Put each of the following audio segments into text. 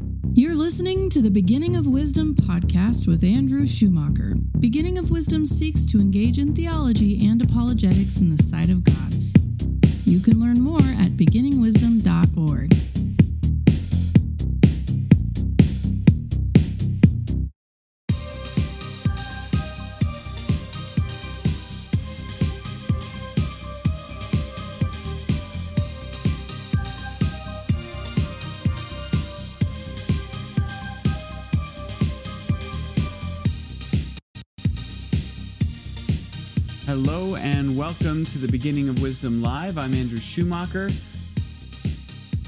You're listening to the Beginning of Wisdom podcast with Andrew Schumacher. Beginning of Wisdom seeks to engage in theology and apologetics in the sight of God. You can learn more at beginningwisdom.org. welcome to the Beginning of Wisdom Live. I'm Andrew Schumacher.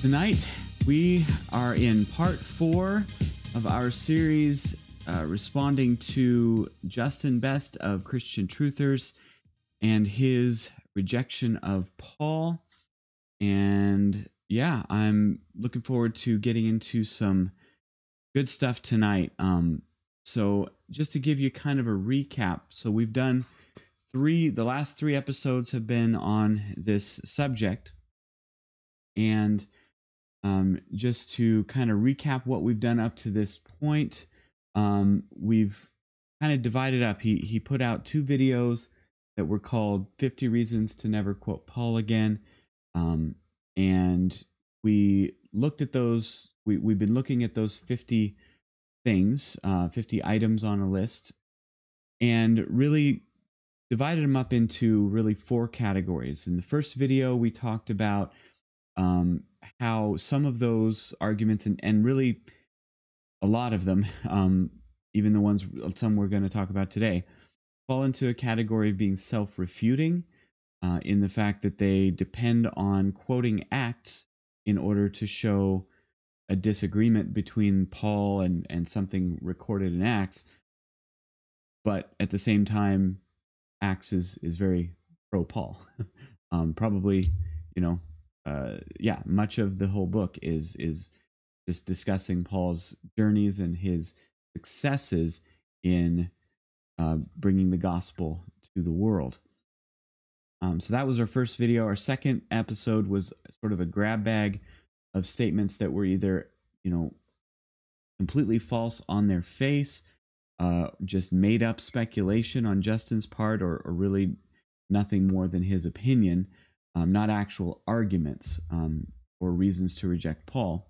Tonight we are in part four of our series uh, responding to Justin Best of Christian Truthers and his rejection of Paul. And yeah, I'm looking forward to getting into some good stuff tonight. Um, so, just to give you kind of a recap, so we've done three the last three episodes have been on this subject. And um, just to kind of recap what we've done up to this point um, we've kind of divided up. He he put out two videos that were called 50 reasons to never quote paul again. Um, and we looked at those we, we've been looking at those 50 things uh, 50 items on a list. And really divided them up into really four categories. In the first video, we talked about um, how some of those arguments, and, and really a lot of them, um, even the ones some we're going to talk about today, fall into a category of being self refuting uh, in the fact that they depend on quoting Acts in order to show a disagreement between Paul and, and something recorded in Acts. But at the same time, Acts is is very pro Paul. um, probably, you know, uh, yeah, much of the whole book is is just discussing Paul's journeys and his successes in uh, bringing the gospel to the world. Um, so that was our first video. Our second episode was sort of a grab bag of statements that were either, you know, completely false on their face uh, just made up speculation on Justin's part, or, or really nothing more than his opinion, um, not actual arguments um, or reasons to reject Paul.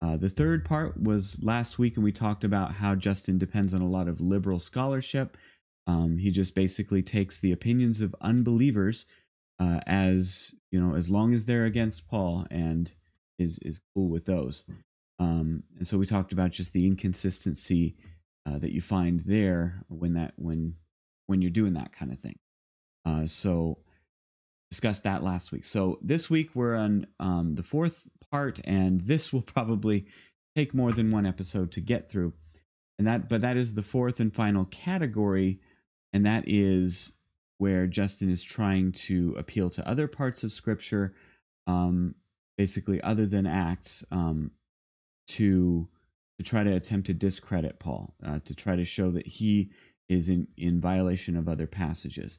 Uh, the third part was last week, and we talked about how Justin depends on a lot of liberal scholarship. Um, he just basically takes the opinions of unbelievers uh, as you know, as long as they're against Paul, and is is cool with those. Um, and so we talked about just the inconsistency uh, that you find there when that when when you're doing that kind of thing. Uh, so discussed that last week. So this week we're on um, the fourth part, and this will probably take more than one episode to get through. And that, but that is the fourth and final category, and that is where Justin is trying to appeal to other parts of Scripture, um, basically other than Acts, um, to to try to attempt to discredit Paul, uh, to try to show that he is in, in violation of other passages.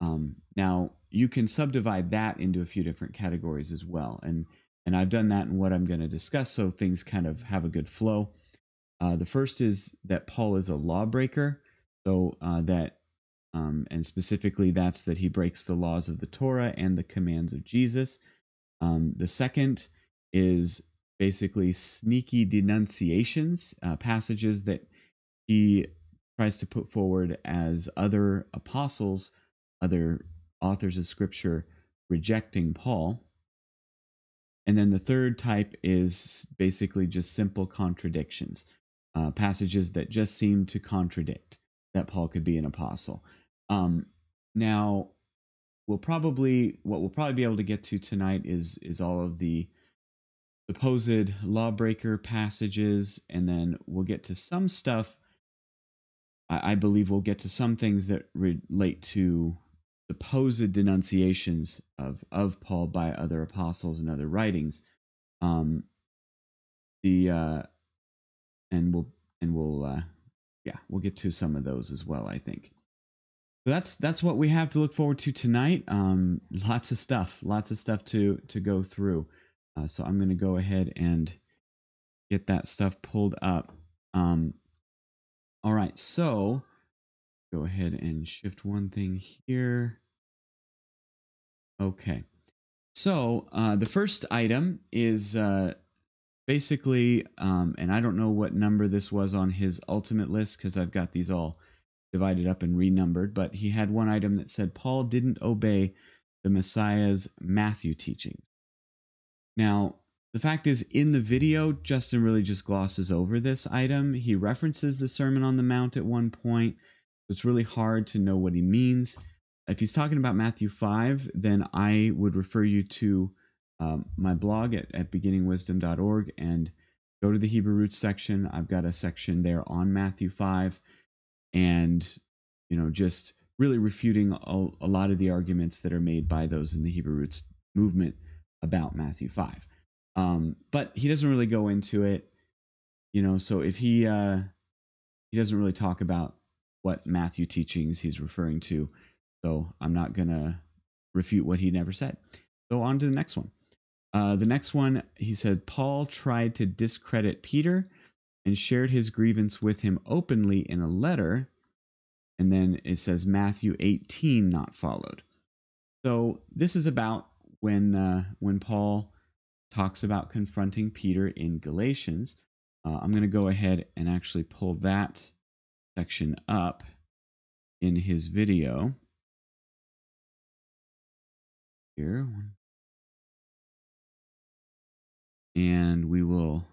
Um, now, you can subdivide that into a few different categories as well. And, and I've done that in what I'm going to discuss so things kind of have a good flow. Uh, the first is that Paul is a lawbreaker. So uh, that, um, and specifically, that's that he breaks the laws of the Torah and the commands of Jesus. Um, the second is basically sneaky denunciations, uh, passages that he tries to put forward as other apostles, other authors of scripture rejecting Paul. And then the third type is basically just simple contradictions, uh, passages that just seem to contradict that Paul could be an apostle. Um, now, we'll probably what we'll probably be able to get to tonight is is all of the supposed lawbreaker passages, and then we'll get to some stuff. I, I believe we'll get to some things that relate to supposed denunciations of of Paul by other apostles and other writings. Um, the uh, and we'll and we'll uh, yeah we'll get to some of those as well. I think. So that's that's what we have to look forward to tonight. Um, lots of stuff, lots of stuff to to go through. Uh, so I'm going to go ahead and get that stuff pulled up. Um, all right, so go ahead and shift one thing here. Okay. So uh, the first item is uh, basically, um, and I don't know what number this was on his ultimate list because I've got these all divided up and renumbered, but he had one item that said Paul didn't obey the Messiah's Matthew teachings. Now, the fact is, in the video, Justin really just glosses over this item. He references the Sermon on the Mount at one point. So it's really hard to know what he means. If he's talking about Matthew 5, then I would refer you to um, my blog at, at beginningwisdom.org and go to the Hebrew roots section. I've got a section there on Matthew 5 and, you know, just really refuting a, a lot of the arguments that are made by those in the Hebrew roots movement about Matthew 5. Um, but he doesn't really go into it, you know, so if he, uh, he doesn't really talk about what Matthew teachings he's referring to. So I'm not going to refute what he never said. So on to the next one. Uh, the next one, he said, Paul tried to discredit Peter and shared his grievance with him openly in a letter. And then it says Matthew 18 not followed. So this is about when uh, when Paul talks about confronting Peter in Galatians. Uh, I'm going to go ahead and actually pull that section up in his video. Here. And we will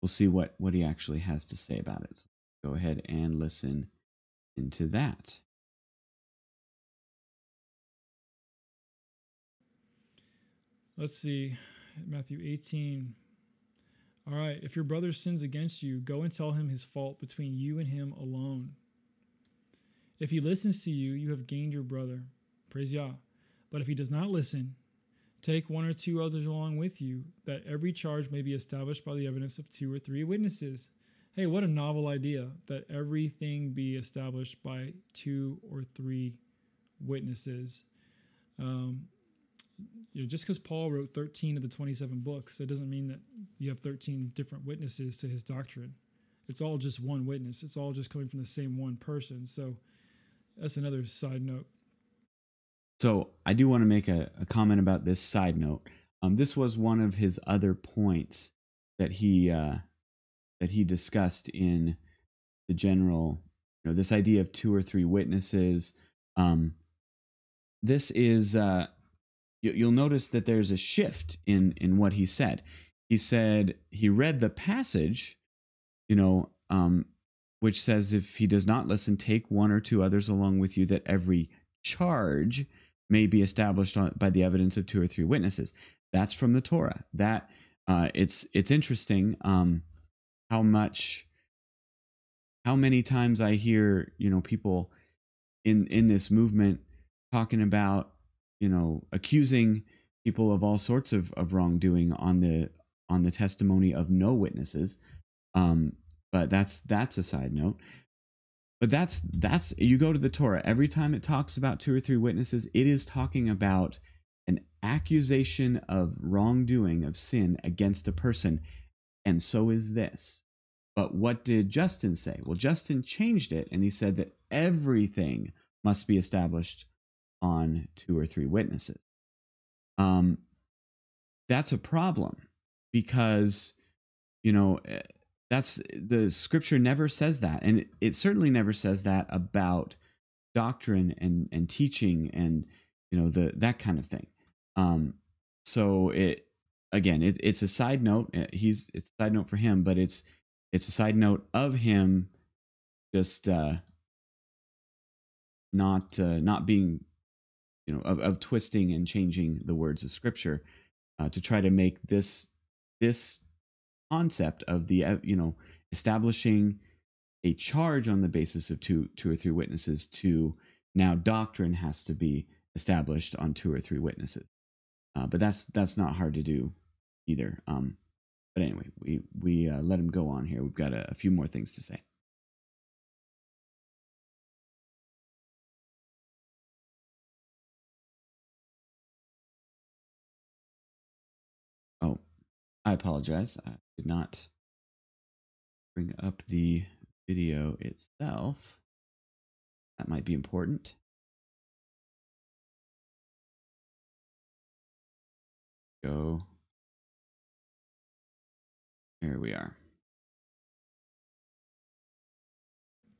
we'll see what, what he actually has to say about it. So go ahead and listen into that. Let's see. Matthew 18, all right, if your brother sins against you, go and tell him his fault between you and him alone. If he listens to you, you have gained your brother. Praise Yah. But if he does not listen, take one or two others along with you, that every charge may be established by the evidence of two or three witnesses. Hey, what a novel idea that everything be established by two or three witnesses. Um, you know, just because Paul wrote 13 of the 27 books, it doesn't mean that you have 13 different witnesses to his doctrine. It's all just one witness. It's all just coming from the same one person. So that's another side note. So I do want to make a, a comment about this side note. Um, this was one of his other points that he uh, that he discussed in the general, you know, this idea of two or three witnesses. Um, this is uh, you'll notice that there's a shift in in what he said. He said he read the passage, you know, um, which says if he does not listen, take one or two others along with you, that every charge may be established on, by the evidence of two or three witnesses. That's from the Torah. That uh, it's it's interesting um, how much how many times I hear you know people in in this movement talking about you know, accusing people of all sorts of, of wrongdoing on the on the testimony of no witnesses. Um, but that's that's a side note. But that's that's you go to the Torah every time it talks about two or three witnesses, it is talking about an accusation of wrongdoing of sin against a person, and so is this. But what did Justin say? Well, Justin changed it and he said that everything must be established on two or three witnesses. Um, that's a problem because, you know, eh, that's the scripture never says that. And it, certainly never says that about doctrine and, and teaching and, you know, the, that kind of thing. Um, so it, again, it, it's a side note. Eh, he's, it's a side note for him, but it's, it's a side note of him just, uh, not uh, not being you know, of, of twisting and changing the words of scripture uh, to try to make this this concept of the uh, you know establishing a charge on the basis of two two or three witnesses to now doctrine has to be established on two or three witnesses. Uh, but that's that's not hard to do either. Um, but anyway we we uh, let him go on here. We've got a, a few more things to say I apologize. I did not bring up the video itself. That might be important. Go. Here we are.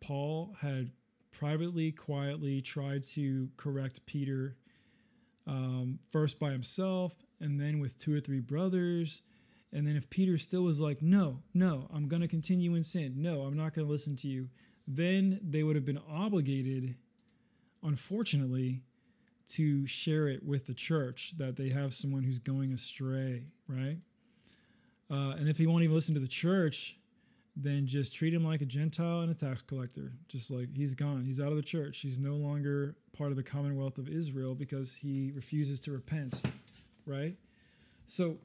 Paul had privately, quietly tried to correct Peter um, first by himself and then with two or three brothers. And then if Peter still was like, no, no, I'm going to continue in sin. No, I'm not going to listen to you. Then they would have been obligated, unfortunately, to share it with the church that they have someone who's going astray, right? Uh, and if he won't even listen to the church, then just treat him like a Gentile and a tax collector. Just like he's gone. He's out of the church. He's no longer part of the commonwealth of Israel because he refuses to repent, right? So,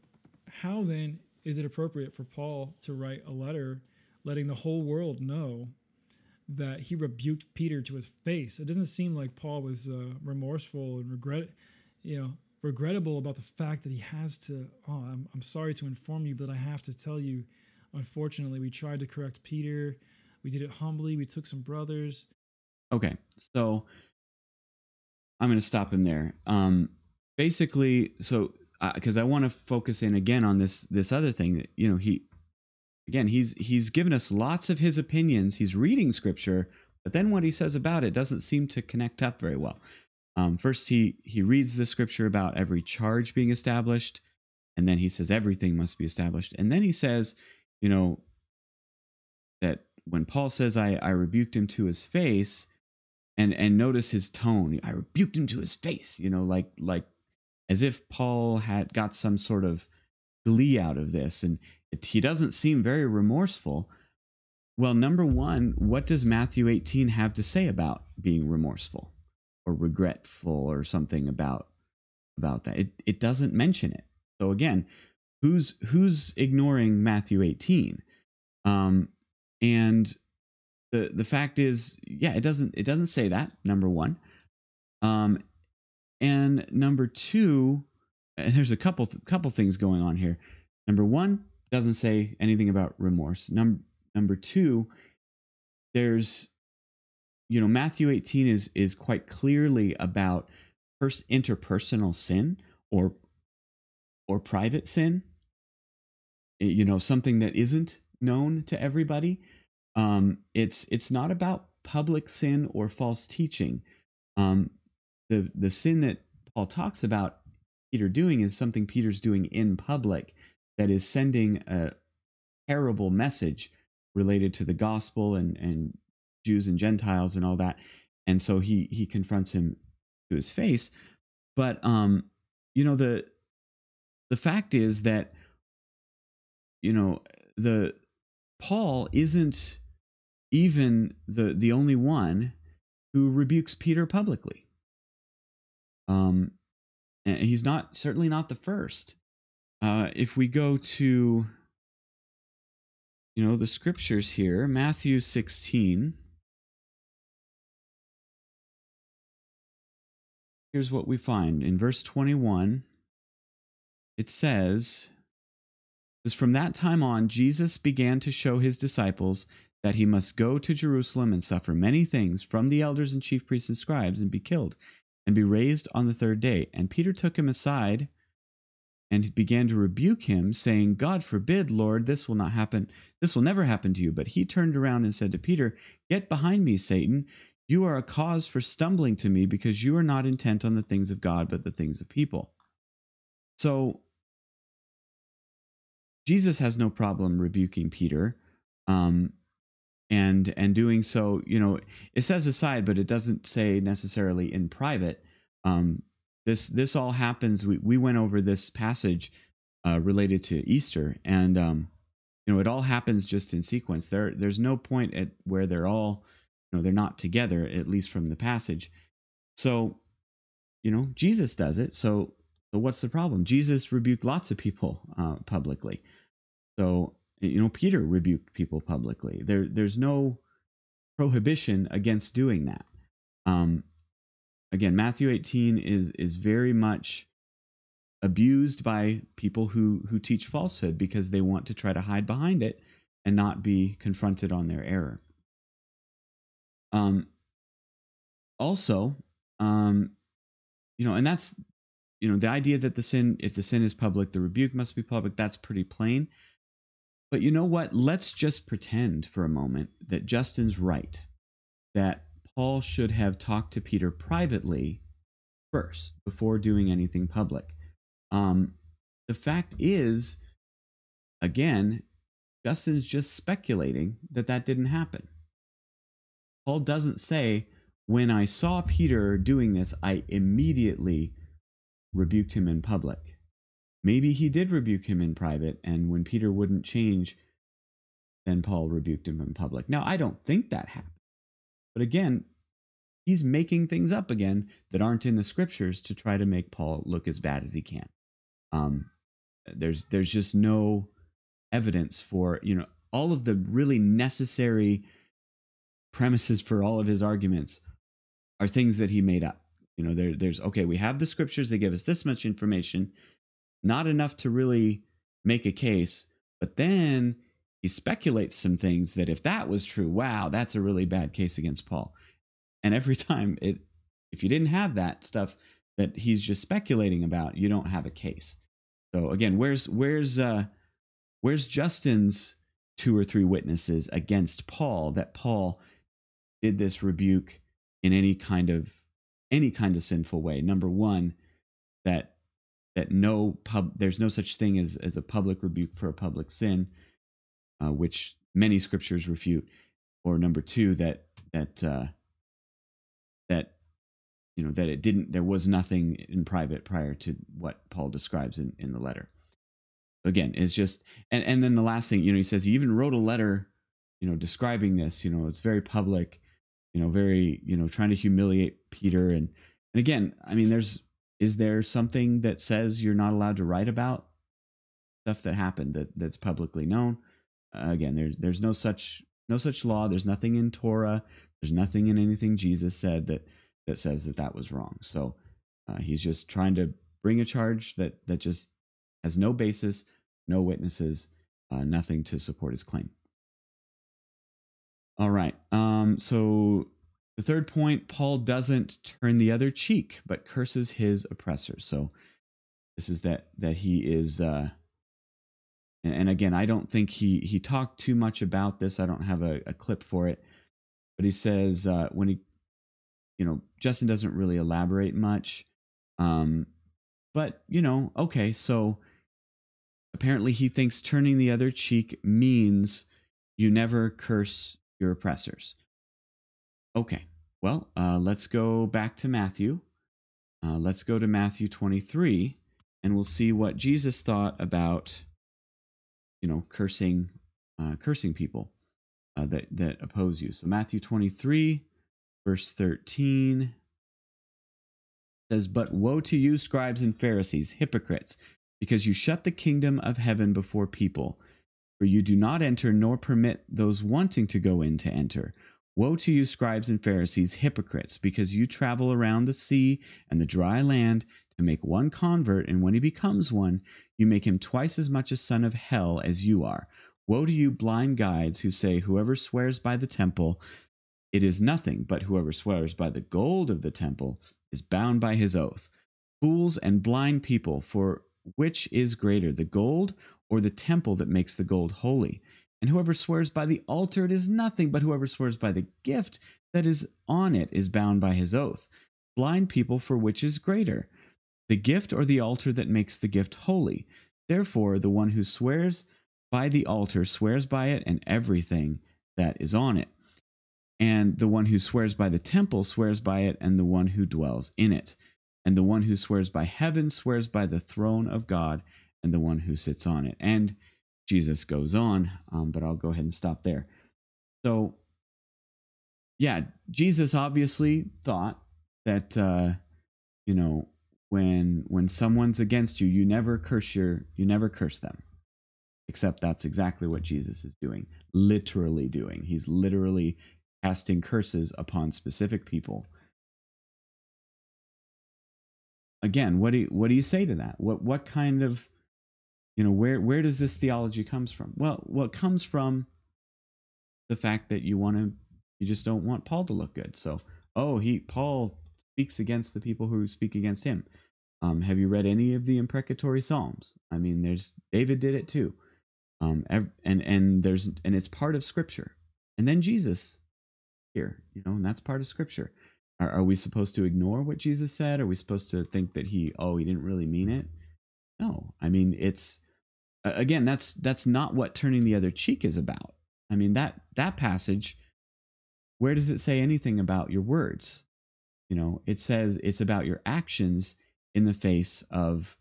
how then is it appropriate for Paul to write a letter letting the whole world know that he rebuked Peter to his face? It doesn't seem like Paul was uh, remorseful and regret, you know, regrettable about the fact that he has to. Oh, I'm, I'm sorry to inform you, but I have to tell you Unfortunately, we tried to correct Peter. We did it humbly. We took some brothers. Okay, so I'm going to stop him there. Um, basically, so because uh, I want to focus in again on this this other thing that you know he again he's he's given us lots of his opinions. He's reading scripture, but then what he says about it doesn't seem to connect up very well. Um, first, he he reads the scripture about every charge being established, and then he says everything must be established, and then he says you know, that when Paul says, I, I rebuked him to his face, and and notice his tone, I rebuked him to his face, you know, like like as if Paul had got some sort of glee out of this, and it, he doesn't seem very remorseful. Well, number one, what does Matthew 18 have to say about being remorseful or regretful or something about about that? It it doesn't mention it. So again, who's who's ignoring Matthew 18? Um, and the the fact is, yeah, it doesn't it doesn't say that. Number one, um, and number two, and there's a couple couple things going on here. Number one doesn't say anything about remorse. Number number two, there's you know Matthew 18 is is quite clearly about first interpersonal sin or or private sin you know something that isn't known to everybody um, it's it's not about public sin or false teaching um, the the sin that paul talks about peter doing is something peter's doing in public that is sending a terrible message related to the gospel and and jews and gentiles and all that and so he he confronts him to his face but um you know the the fact is that you know the Paul isn't even the the only one who rebukes Peter publicly. Um, he's not certainly not the first. Uh, if we go to you know the scriptures here, Matthew sixteen. Here's what we find in verse 21. It says, says, From that time on, Jesus began to show his disciples that he must go to Jerusalem and suffer many things from the elders and chief priests and scribes and be killed and be raised on the third day. And Peter took him aside and began to rebuke him, saying, God forbid, Lord, this will not happen. This will never happen to you. But he turned around and said to Peter, Get behind me, Satan. You are a cause for stumbling to me because you are not intent on the things of God, but the things of people. So Jesus has no problem rebuking Peter. Um, and and doing so, you know, it says aside, but it doesn't say necessarily in private. Um, this this all happens. We we went over this passage uh, related to Easter, and um, you know, it all happens just in sequence. There there's no point at where they're all, you know, they're not together, at least from the passage. So, you know, Jesus does it. So so what's the problem? Jesus rebuked lots of people uh, publicly. So, you know, Peter rebuked people publicly. There, there's no prohibition against doing that. Um, again, Matthew 18 is is very much abused by people who who teach falsehood because they want to try to hide behind it and not be confronted on their error. Um, also, um, you know, and that's you know the idea that the sin, if the sin is public, the rebuke must be public. That's pretty plain. But you know what? Let's just pretend for a moment that Justin's right, that Paul should have talked to Peter privately first before doing anything public. Um, the fact is, again, Justin's just speculating that that didn't happen. Paul doesn't say, when I saw Peter doing this, I immediately rebuked him in public. Maybe he did rebuke him in private, and when Peter wouldn't change, then Paul rebuked him in public. Now, I don't think that happened. But again, he's making things up again that aren't in the scriptures to try to make Paul look as bad as he can. Um, there's there's just no evidence for you know all of the really necessary premises for all of his arguments are things that he made up. You know, there, there's okay, we have the scriptures, they give us this much information, not enough to really make a case, but then he speculates some things that if that was true, wow, that's a really bad case against Paul. And every time it if you didn't have that stuff that he's just speculating about, you don't have a case. So again, where's where's uh where's Justin's two or three witnesses against Paul that Paul did this rebuke in any kind of any kind of sinful way. Number one, that that no pub there's no such thing as as a public rebuke for a public sin, uh, which many scriptures refute. Or number two, that that uh, that you know that it didn't there was nothing in private prior to what Paul describes in in the letter. Again, it's just and and then the last thing you know he says he even wrote a letter, you know, describing this. You know, it's very public you know, very, you know, trying to humiliate Peter. And, and again, I mean, there's, is there something that says you're not allowed to write about stuff that happened that that's publicly known? Uh, again, there's, there's no such, no such law. There's nothing in Torah. There's nothing in anything Jesus said that, that says that that was wrong. So uh, he's just trying to bring a charge that, that just has no basis, no witnesses, uh, nothing to support his claim. All right. Um, so the third point Paul doesn't turn the other cheek, but curses his oppressors. So this is that that he is uh and, and again, I don't think he he talked too much about this. I don't have a, a clip for it. But he says uh when he you know, Justin doesn't really elaborate much. Um but, you know, okay, so apparently he thinks turning the other cheek means you never curse your oppressors. Okay, well, uh, let's go back to Matthew. Uh, let's go to Matthew 23, and we'll see what Jesus thought about, you know, cursing, uh, cursing people uh, that that oppose you. So Matthew 23, verse 13 says, "But woe to you, scribes and Pharisees, hypocrites, because you shut the kingdom of heaven before people." For you do not enter nor permit those wanting to go in to enter. Woe to you, scribes and Pharisees, hypocrites, because you travel around the sea and the dry land to make one convert, and when he becomes one, you make him twice as much a son of hell as you are. Woe to you, blind guides, who say, Whoever swears by the temple, it is nothing, but whoever swears by the gold of the temple is bound by his oath. Fools and blind people, for which is greater, the gold or the temple that makes the gold holy. And whoever swears by the altar, it is nothing, but whoever swears by the gift that is on it is bound by his oath. Blind people, for which is greater, the gift or the altar that makes the gift holy. Therefore, the one who swears by the altar swears by it and everything that is on it. And the one who swears by the temple swears by it and the one who dwells in it. And the one who swears by heaven swears by the throne of God and the one who sits on it. And Jesus goes on, um, but I'll go ahead and stop there. So, yeah, Jesus obviously thought that uh, you know when when someone's against you, you never curse your you never curse them. Except that's exactly what Jesus is doing, literally doing. He's literally casting curses upon specific people. again, what do you, what do you say to that? What what kind of you know where where does this theology comes from? Well, what comes from the fact that you want to you just don't want Paul to look good. So, oh, he Paul speaks against the people who speak against him. Um, have you read any of the imprecatory psalms? I mean, there's David did it too. Um, and and there's and it's part of Scripture. And then Jesus here, you know, and that's part of Scripture. Are, are we supposed to ignore what Jesus said? Are we supposed to think that he, oh, he didn't really mean it? No, I mean it's again that's that's not what turning the other cheek is about. I mean that that passage, where does it say anything about your words? You know, it says it's about your actions in the face of,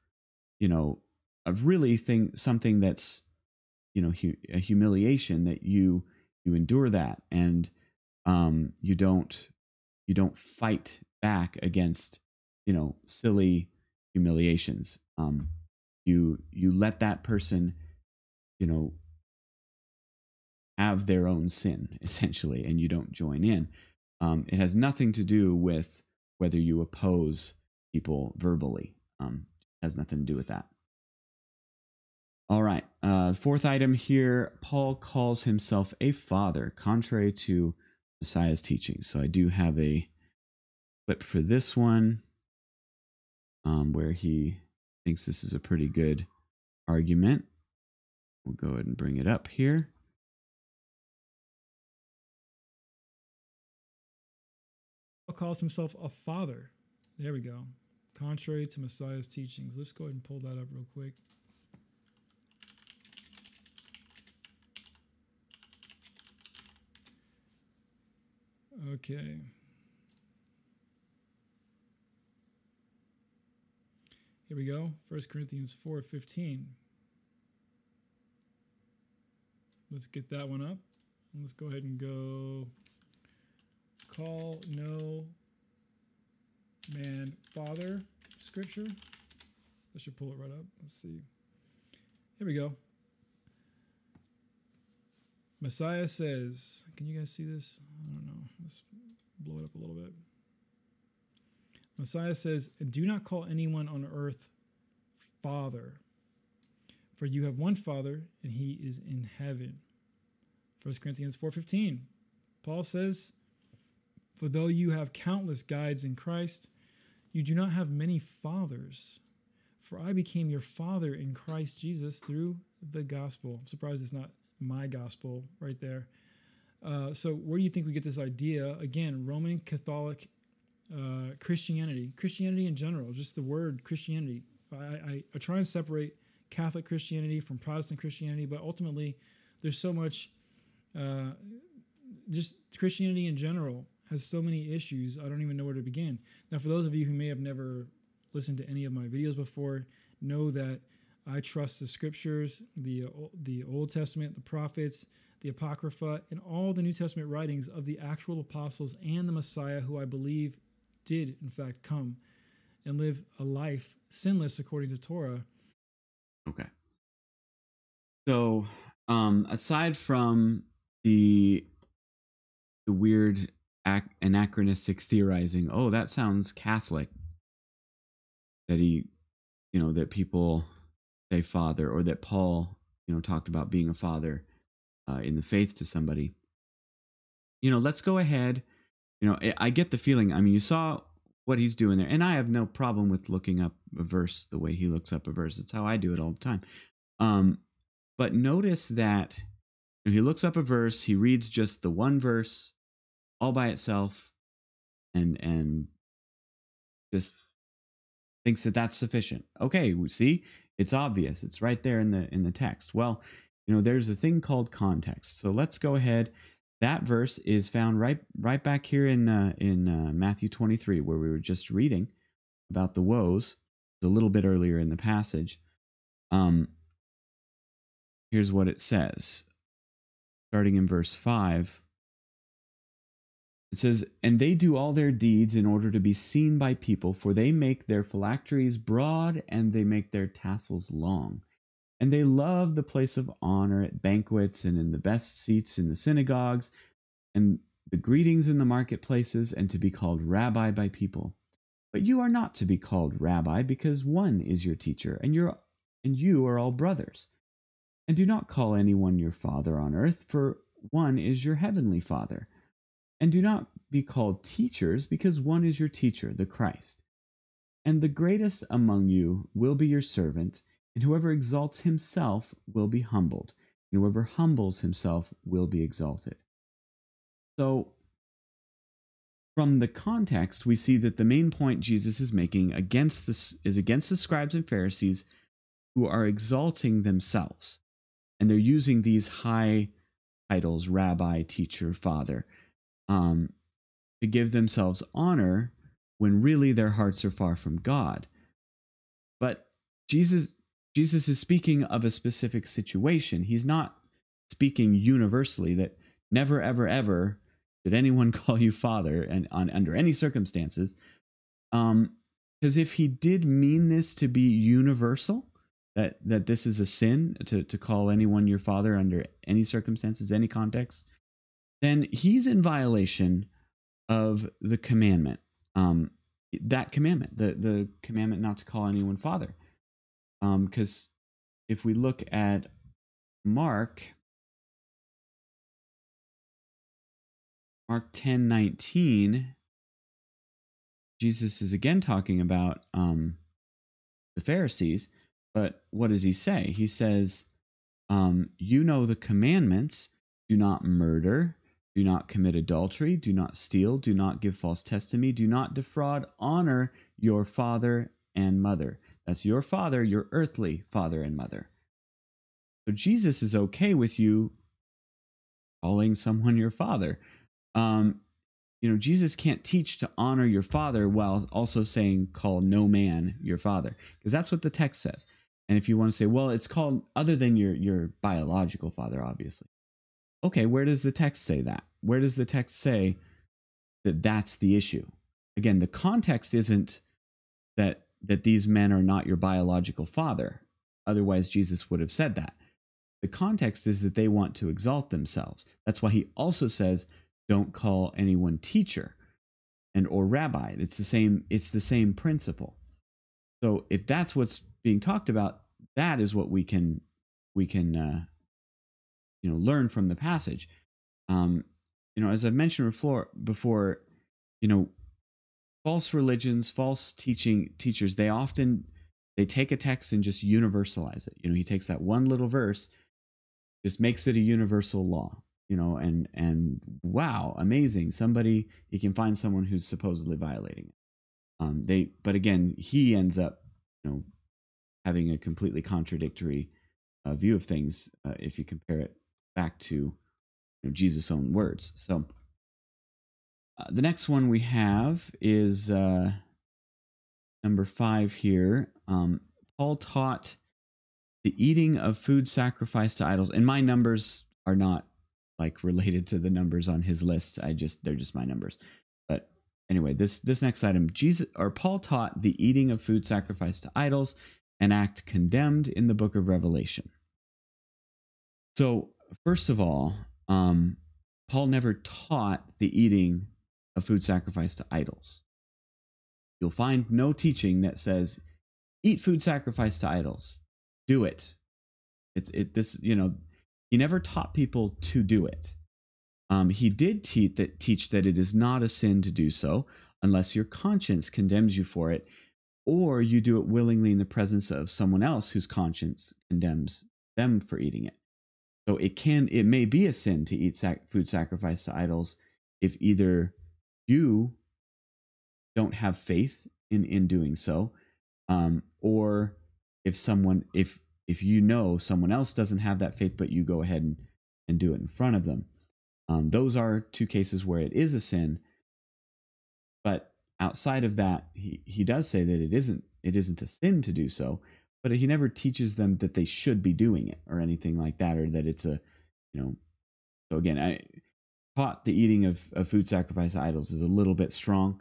you know, of really thing something that's, you know, hu- a humiliation that you you endure that and um, you don't you don't fight back against you know silly humiliations. Um, you you let that person, you know, have their own sin essentially, and you don't join in. Um, it has nothing to do with whether you oppose people verbally. Um, has nothing to do with that. All right. Uh, fourth item here Paul calls himself a father, contrary to Messiah's teaching. So I do have a clip for this one um, where he thinks this is a pretty good argument. We'll go ahead and bring it up here. Calls himself a father. There we go contrary to Messiah's teachings. Let's go ahead and pull that up real quick. Okay. Here we go. 1 Corinthians 4:15. Let's get that one up. Let's go ahead and go call no man father scripture. I should pull it right up. Let's see. Here we go. Messiah says, can you guys see this? I don't know. Let's blow it up a little bit. Messiah says, Do not call anyone on earth Father, for you have one Father, and he is in heaven. 1 Corinthians 4.15. Paul says, For though you have countless guides in Christ, you do not have many fathers, for I became your father in Christ Jesus through the gospel. I'm surprised it's not my gospel right there. Uh, so, where do you think we get this idea? Again, Roman Catholic uh, Christianity, Christianity in general, just the word Christianity. I, I, I, try and separate Catholic Christianity from Protestant Christianity, but ultimately, there's so much, uh, just Christianity in general has so many issues, I don't even know where to begin. Now, for those of you who may have never listened to any of my videos before, know that I trust the scriptures, the, the Old Testament, the prophets, the Apocrypha, and all the New Testament writings of the actual apostles and the Messiah, who I believe did, in fact, come and live a life sinless according to Torah. Okay. So, um, aside from the the weird ac- anachronistic theorizing. Oh, that sounds Catholic. That he, you know, that people say father, or that Paul, you know, talked about being a father uh, in the faith to somebody. You know, let's go ahead. You know, I get the feeling. I mean, you saw what he's doing there, and I have no problem with looking up a verse the way he looks up a verse. It's how I do it all the time. Um, but notice that he looks up a verse, he reads just the one verse, all by itself and and just thinks that that's sufficient. Okay, see, it's obvious. It's right there in the in the text. Well, you know, there's a thing called context. So let's go ahead. That verse is found right right back here in uh, in uh, Matthew 23, where we were just reading about the woes. It's a little bit earlier in the passage. Um, here's what it says, starting in verse five. It says, And they do all their deeds in order to be seen by people, for they make their phylacteries broad and they make their tassels long. And they love the place of honor at banquets and in the best seats in the synagogues and the greetings in the marketplaces and to be called rabbi by people. But you are not to be called rabbi, because one is your teacher, and, you and you are all brothers. And do not call anyone your father on earth, for one is your heavenly Father. And do not be called teachers, because one is your teacher, the Christ. And the greatest among you will be your servant, and whoever exalts himself will be humbled, and whoever humbles himself will be exalted. So, from the context, we see that the main point Jesus is making against this is against the scribes and Pharisees who are exalting themselves. And they're using these high titles, rabbi, teacher, father, um, to give themselves honor when really their hearts are far from God. But Jesus Jesus is speaking of a specific situation. He's not speaking universally that never ever ever did anyone call you father and on under any circumstances. Um because if he did mean this to be universal, that that this is a sin to to call anyone your father under any circumstances, any context, then he's in violation of the commandment um, that commandment, the the commandment not to call anyone father. Because um, if we look at Mark, Mark ten nineteen, Jesus is again talking about um, the Pharisees, but what does he say? He says, um, "You know the commandments: do not murder." Do not commit adultery. Do not steal. Do not give false testimony. Do not defraud. Honor your father and mother. That's your father, your earthly father and mother. So Jesus is okay with you calling someone your father. Um, you know, Jesus can't teach to honor your father while also saying, call no man your father, because that's what the text says. And if you want to say, well, it's called other than your, your biological father, obviously okay, where does the text say that? Where does the text say that that's the issue? Again, the context isn't that that these men are not your biological father. Otherwise, Jesus would have said that. The context is that they want to exalt themselves. That's why he also says, "Don't call anyone teacher." and or rabbi. It's the same. It's the same principle. So if that's what's being talked about, that is what we can we can uh, you know learn from the passage um you know as i've mentioned before before you know false religions false teaching teachers they often they take a text and just universalize it. You know he takes that one little verse just makes it a universal law you know and and wow amazing. Somebody he can find someone who's supposedly violating it. Um they but again he ends up you know having a completely contradictory uh, view of things uh, if you compare it back to you know, Jesus' own words. So uh, the next one we have is uh, number five here. Um, Paul taught the eating of food sacrificed to idols, and my numbers are not like related to the numbers on his list. I just they're just my numbers. But anyway, this this next item, Jesus or Paul taught the eating of food sacrificed to idols, an act condemned in the book of Revelation. So first of all, um, Paul never taught the eating of food sacrificed to idols. You'll find no teaching that says, eat food sacrificed to idols. Do it. It's it this, you know, he never taught people to do it. Um, he did teach that teach that it is not a sin to do so unless your conscience condemns you for it, or you do it willingly in the presence of someone else whose conscience condemns them for eating it. So it can it may be a sin to eat sac- food sacrificed to idols if either you don't have faith in in doing so, um, or if someone if if you know someone else doesn't have that faith, but you go ahead and, and do it in front of them. Um, those are two cases where it is a sin. But outside of that, he, he does say that it isn't it isn't a sin to do so but he never teaches them that they should be doing it or anything like that or that it's a you know so again i taught the eating of, of food sacrifice idols is a little bit strong.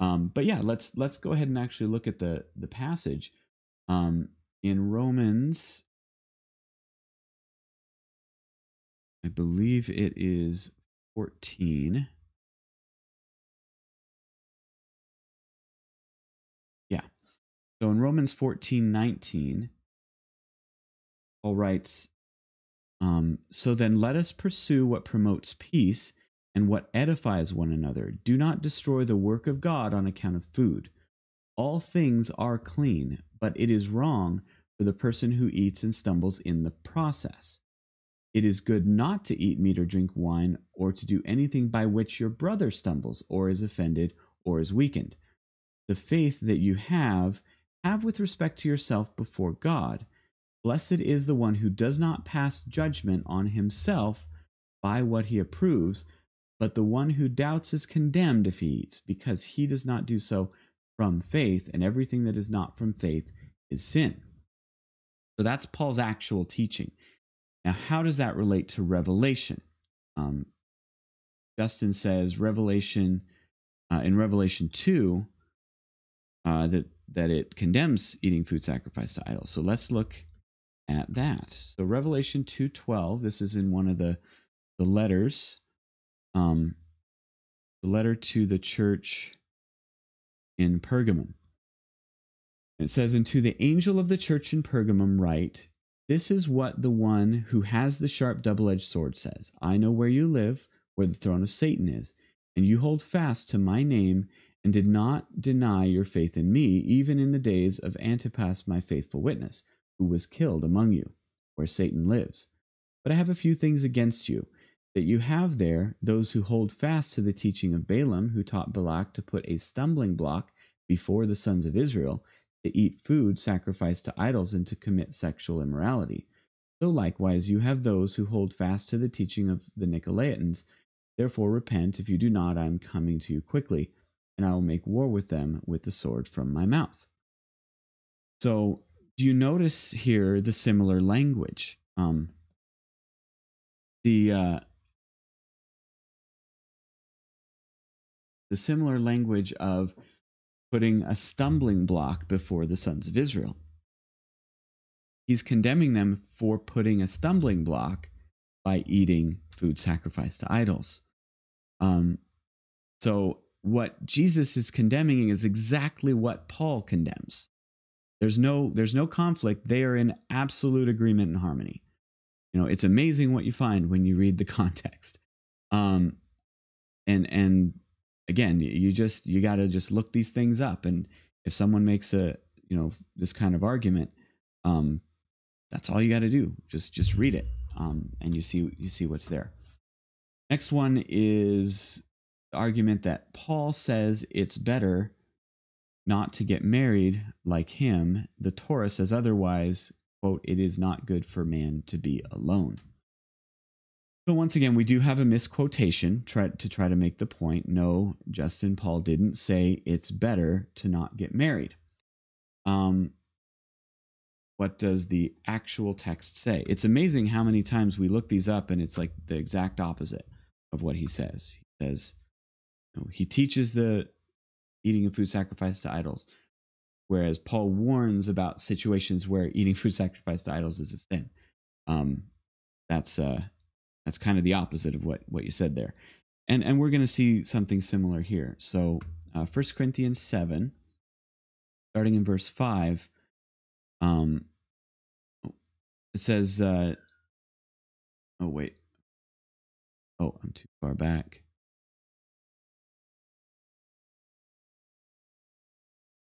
Um, but yeah let's let's go ahead and actually look at the the passage. Um, in romans i believe it is 14 Yeah, So in Romans 14 19, Paul writes, um, So then let us pursue what promotes peace and what edifies one another. Do not destroy the work of God on account of food. All things are clean, but it is wrong for the person who eats and stumbles in the process. It is good not to eat meat or drink wine or to do anything by which your brother stumbles or is offended or is weakened. The faith that you have, have with respect to yourself before God. Blessed is the one who does not pass judgment on himself by what he approves, but the one who doubts is condemned if he eats, because he does not do so from faith, and everything that is not from faith is sin. So that's Paul's actual teaching. Now, how does that relate to Revelation? Um, Justin says Revelation uh, in Revelation two uh, that that it condemns eating food sacrificed to idols. So let's look at that. So Revelation two twelve. This is in one of the the letters, um, the letter to the church in Pergamum. It says, "And to the angel of the church in Pergamum write." This is what the one who has the sharp double edged sword says I know where you live, where the throne of Satan is, and you hold fast to my name and did not deny your faith in me, even in the days of Antipas, my faithful witness, who was killed among you, where Satan lives. But I have a few things against you that you have there those who hold fast to the teaching of Balaam, who taught Balak to put a stumbling block before the sons of Israel to eat food sacrificed to idols and to commit sexual immorality. So likewise, you have those who hold fast to the teaching of the Nicolaitans. Therefore, repent. If you do not, I am coming to you quickly, and I will make war with them with the sword from my mouth. So, you notice here the similar language? Um, the uh, the similar language of putting a stumbling block before the sons of Israel. He's condemning them for putting a stumbling block by eating food sacrificed to idols. Um, so, what Jesus is condemning is exactly what Paul condemns. There's no, there's no conflict. They are in absolute agreement and harmony. You know, it's amazing what you find when you read the context. Um, and and again, you just you got to just look these things up, and if someone makes a you know this kind of argument, um, that's all you got to do. Just just read it, um, and you see you see what's there. Next one is the argument that Paul says it's better not to get married like him. The Torah says otherwise. Quote, it is not good for man to be alone. So once again, we do have a misquotation try, to try to make the point. No, Justin Paul didn't say it's better to not get married. Um, what does the actual text say? It's amazing how many times we look these up and it's like the exact opposite of what he says. He says you know, he teaches the eating food sacrificed to idols, whereas Paul warns about situations where eating food sacrificed to idols is a sin. Um, that's uh, that's kind of the opposite of what what you said there. And and we're going to see something similar here. So uh, 1 corinthians 7 starting in verse 5 um it says uh oh wait. Oh i'm too far back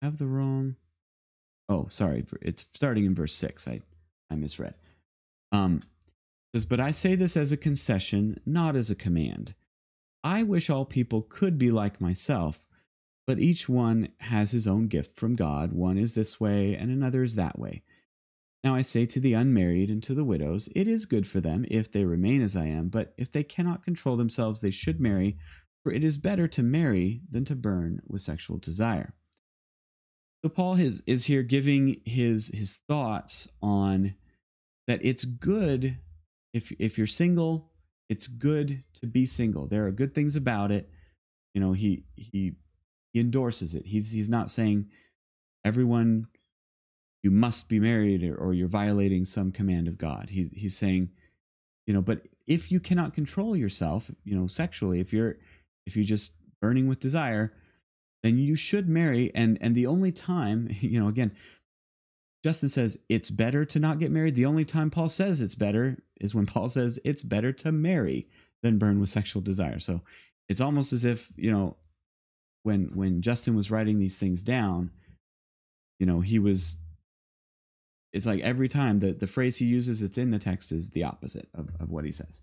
have the wrong oh sorry it's starting in verse 6 i i misread um says, But I say this as a concession, not as a command. I wish all people could be like myself, but each one has his own gift from God. One is this way, and another is that way. Now I say to the unmarried and to the widows, it is good for them if they remain as I am, but if they cannot control themselves, they should marry, for it is better to marry than to burn with sexual desire. So Paul is, is here giving his his thoughts on that it's good if if you're single, it's good to be single. There are good things about it. You know, he he he endorses it. He's he's not saying everyone you must be married or, or you're violating some command of God. He he's saying, you know, but if you cannot control yourself, you know, sexually, if you're if you're just burning with desire, then you should marry. And and the only time, you know, again, Justin says it's better to not get married. The only time Paul says it's better is when Paul says it's better to marry than burn with sexual desire. So it's almost as if, you know, when when Justin was writing these things down, you know, he was it's like every time the, the phrase he uses it's in the text is the opposite of, of what he says.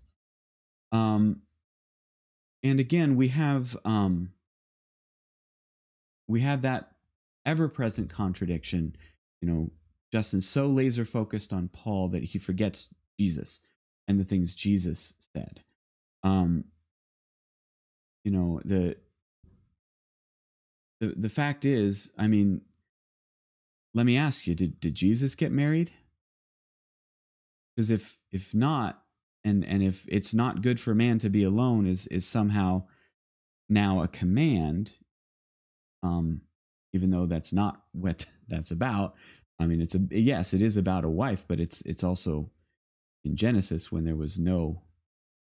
Um and again we have um we have that ever-present contradiction, you know, Justin's so laser focused on Paul that he forgets Jesus and the things Jesus said. Um, you know, the the the fact is, I mean, let me ask you, did did Jesus get married? Because if if not, and and if it's not good for man to be alone is is somehow now a command, um, even though that's not what that's about, I mean, it's a yes, it is about a wife, but it's it's also in Genesis when there was no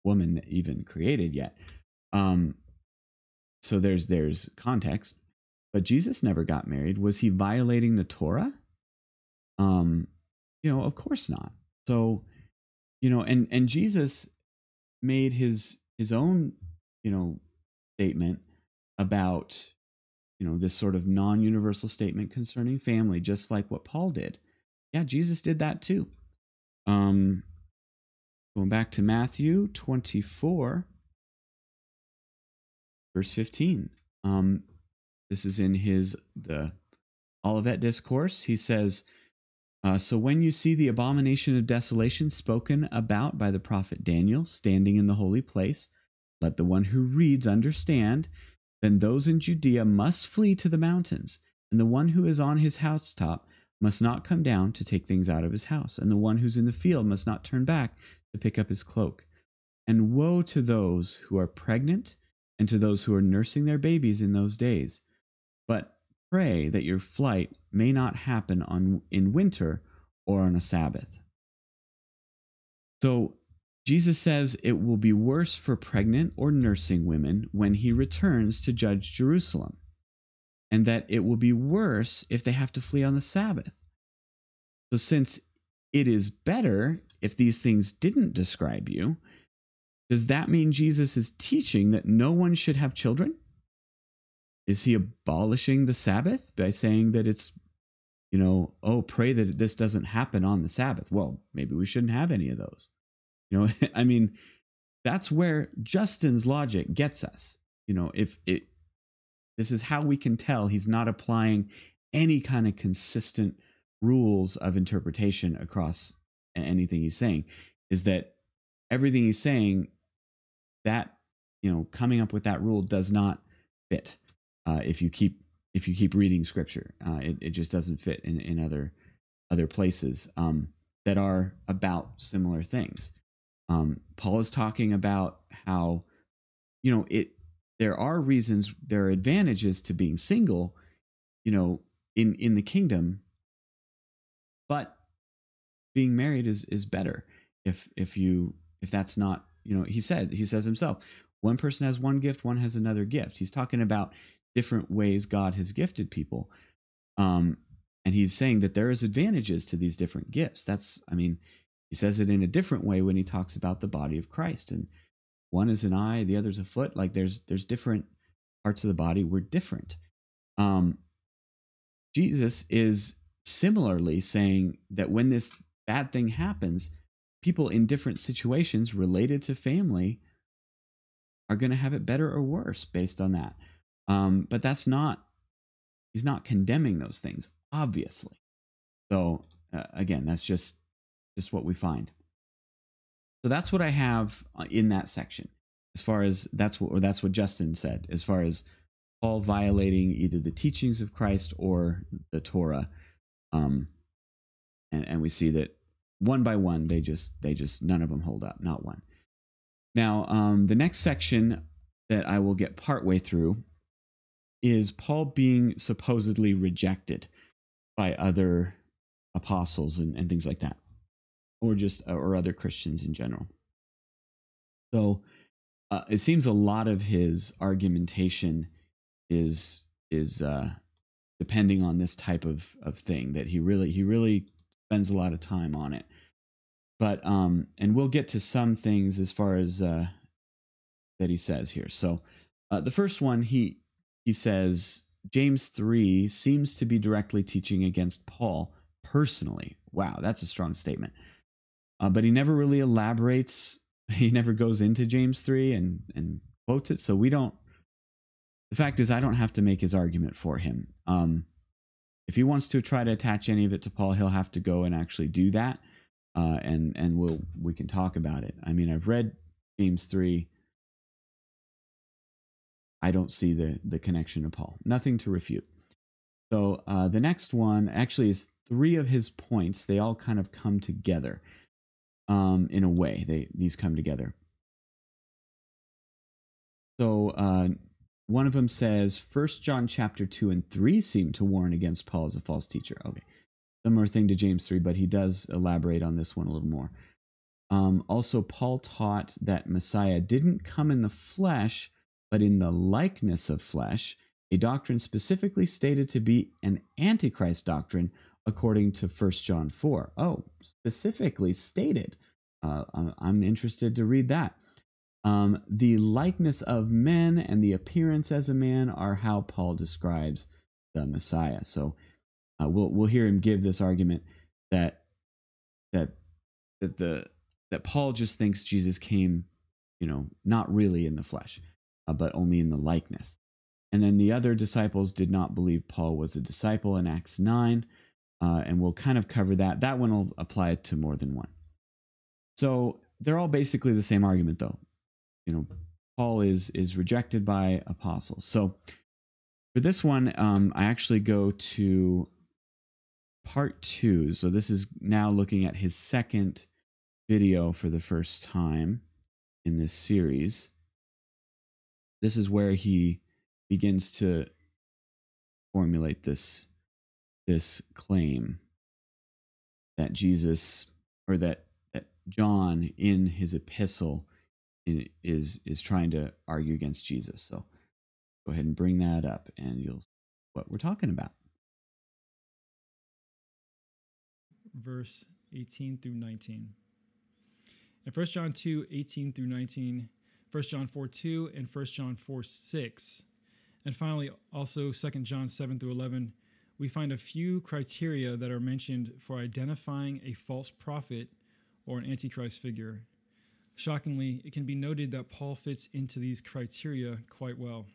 woman even created yet. Um, so there's there's context, but Jesus never got married. Was he violating the Torah? Um, you know, of course not. So, you know, and and Jesus made his his own, you know, statement about you know, this sort of non universal statement concerning family, just like what Paul did. Yeah, Jesus did that too. Um, going back to Matthew 24, verse 15. Um, this is in his the Olivet discourse. He says, uh, "So when you see the abomination of desolation spoken about by the prophet Daniel standing in the holy place, let the one who reads understand." Then those in Judea must flee to the mountains, and the one who is on his housetop must not come down to take things out of his house, and the one who's in the field must not turn back to pick up his cloak. And woe to those who are pregnant and to those who are nursing their babies in those days. But pray that your flight may not happen on in winter or on a Sabbath. So Jesus says it will be worse for pregnant or nursing women when he returns to judge Jerusalem, and that it will be worse if they have to flee on the Sabbath. So, since it is better if these things didn't describe you, does that mean Jesus is teaching that no one should have children? Is he abolishing the Sabbath by saying that it's, you know, oh, pray that this doesn't happen on the Sabbath? Well, maybe we shouldn't have any of those. You know, I mean, that's where Justin's logic gets us. You know, if it, this is how we can tell he's not applying any kind of consistent rules of interpretation across anything he's saying, is that everything he's saying, that, you know, coming up with that rule does not fit. Uh, if you keep if you keep reading scripture, uh, it, it just doesn't fit in, in other other places um, that are about similar things. Um, Paul is talking about how, you know, it there are reasons, there are advantages to being single, you know, in in the kingdom, but being married is is better if if you if that's not you know he said he says himself one person has one gift one has another gift. He's talking about different ways god has gifted people. Um and he's saying that there is advantages to these different gifts. That's i mean he says it in a different way when he talks about the body of Christ. And one is an eye, the other's a foot. Like there's there's different parts of the body. We're different. Um, Jesus is similarly saying that when this bad thing happens, people in different situations related to family are going to have it better or worse based on that. Um, but that's not, he's not condemning those things, obviously. So, uh, again, that's just just what we find. So that's what I have uh, in that section. As far as that's what, or that's what Justin said, as far as Paul violating either the teachings of Christ or the Torah. Um, and, and we see that one by one, they just, they just, none of them hold up, not one. Now, um, the next section that I will get partway through is Paul being supposedly rejected by other apostles and, and things like that or just uh, or other Christians in general. So uh, it seems a lot of his argumentation is is uh, depending on this type of of thing that he really he really spends a lot of time on it. But um, and we'll get to some things as far as uh, that he says here. So uh, the first one he he says James three seems to be directly teaching against Paul personally. Wow, that's a strong statement. Uh, but he never really elaborates. He never goes into James three and and quotes it. So we don't. The fact is, I don't have to make his argument for him. Um, if he wants to try to attach any of it to Paul, he'll have to go and actually do that, uh, and and we'll we can talk about it. I mean, I've read James three. I don't see the the connection to Paul. Nothing to refute. So uh, the next one actually is three of his points. They all kind of come together um, in a way. They these come together. So uh, one of them says, First John chapter two and three seem to warn against Paul as a false teacher. Okay, similar thing to James three, but he does elaborate on this one a little more. Um, also, Paul taught that Messiah didn't come in the flesh, but in the likeness of flesh, a doctrine specifically stated to be an antichrist doctrine according to 1 John 4. Oh, specifically stated. Uh, I'm interested to read that. Um, the likeness of men and the appearance as a man are how Paul describes the Messiah. So uh, we'll we'll hear him give this argument that that that the that Paul just thinks Jesus came, you know, not really in the flesh, uh, but only in the likeness. And then the other disciples did not believe Paul was a disciple in Acts nine, uh, and we'll kind of cover that. That one will apply to more than one. So they're all basically the same argument, though you know Paul is is rejected by apostles. So for this one, um, I actually go to part two. So this is now looking at his second video for the first time in this series. This is where he begins to formulate this this claim that Jesus or that that John in his epistle is is trying to argue against Jesus. So go ahead and bring that up and you'll see what we're talking about. Verse 18 through 19. In 1 John 2, 18 through 19, 1 John 4, 2, and 1 John 4, 6. And finally, also 2 John 7 through 11, we find a few criteria that are mentioned for identifying a false prophet or an antichrist figure. Shockingly, it can be noted that Paul fits into these criteria quite well.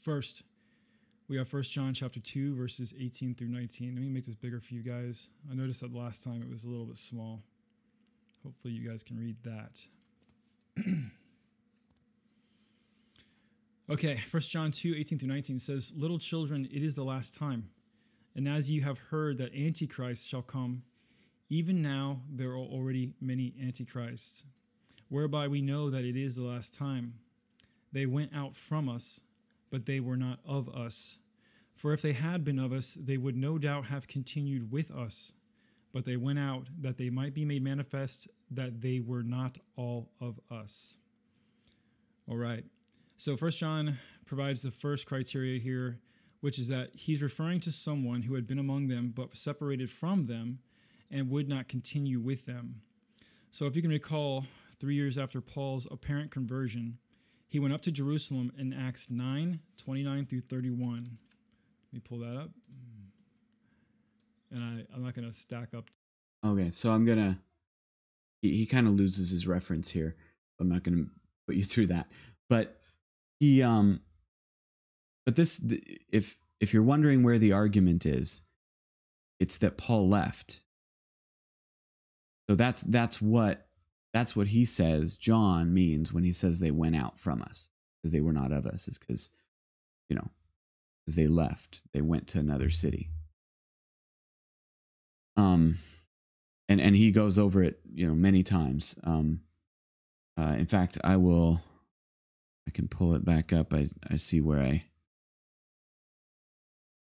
First, we have 1 John chapter 2 verses 18 through 19. Let me make this bigger for you guys. I noticed that last time it was a little bit small. Hopefully you guys can read that. okay, 1 John 2 18 through 19 says, Little children, it is the last time. And as you have heard that Antichrist shall come, even now there are already many antichrists whereby we know that it is the last time. They went out from us, but they were not of us. For if they had been of us, they would no doubt have continued with us. But they went out that they might be made manifest that they were not all of us. All right. So First John provides the first criteria here, which is that he's referring to someone who had been among them but separated from them and would not continue with them. So if you can recall, three years after Paul's apparent conversion, he went up to Jerusalem in Acts 9 29 through 31. Let me pull that up. And I, I'm not going to stack up. Okay, so I'm going to. He, he kind of loses his reference here. I'm not going to put you through that. But he. um. But this, if if you're wondering where the argument is, it's that Paul left. So that's that's what that's what he says John means when he says they went out from us because they were not of us, is because, you know, because they left, they went to another city. Um, and and he goes over it, you know, many times. Um, uh, in fact, I will, I can pull it back up. I I see where I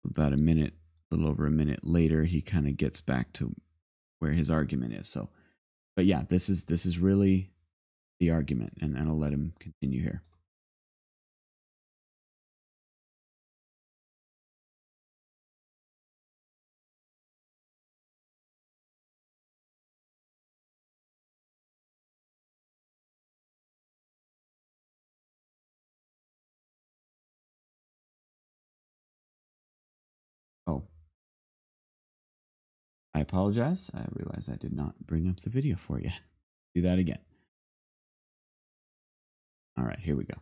about a minute, a little over a minute later, he kind of gets back to where his argument is. So but yeah, this is this is really the argument, and, and I'll let him continue here. I apologize. I realize I did not bring up the video for you. Do that again. All right, here we go.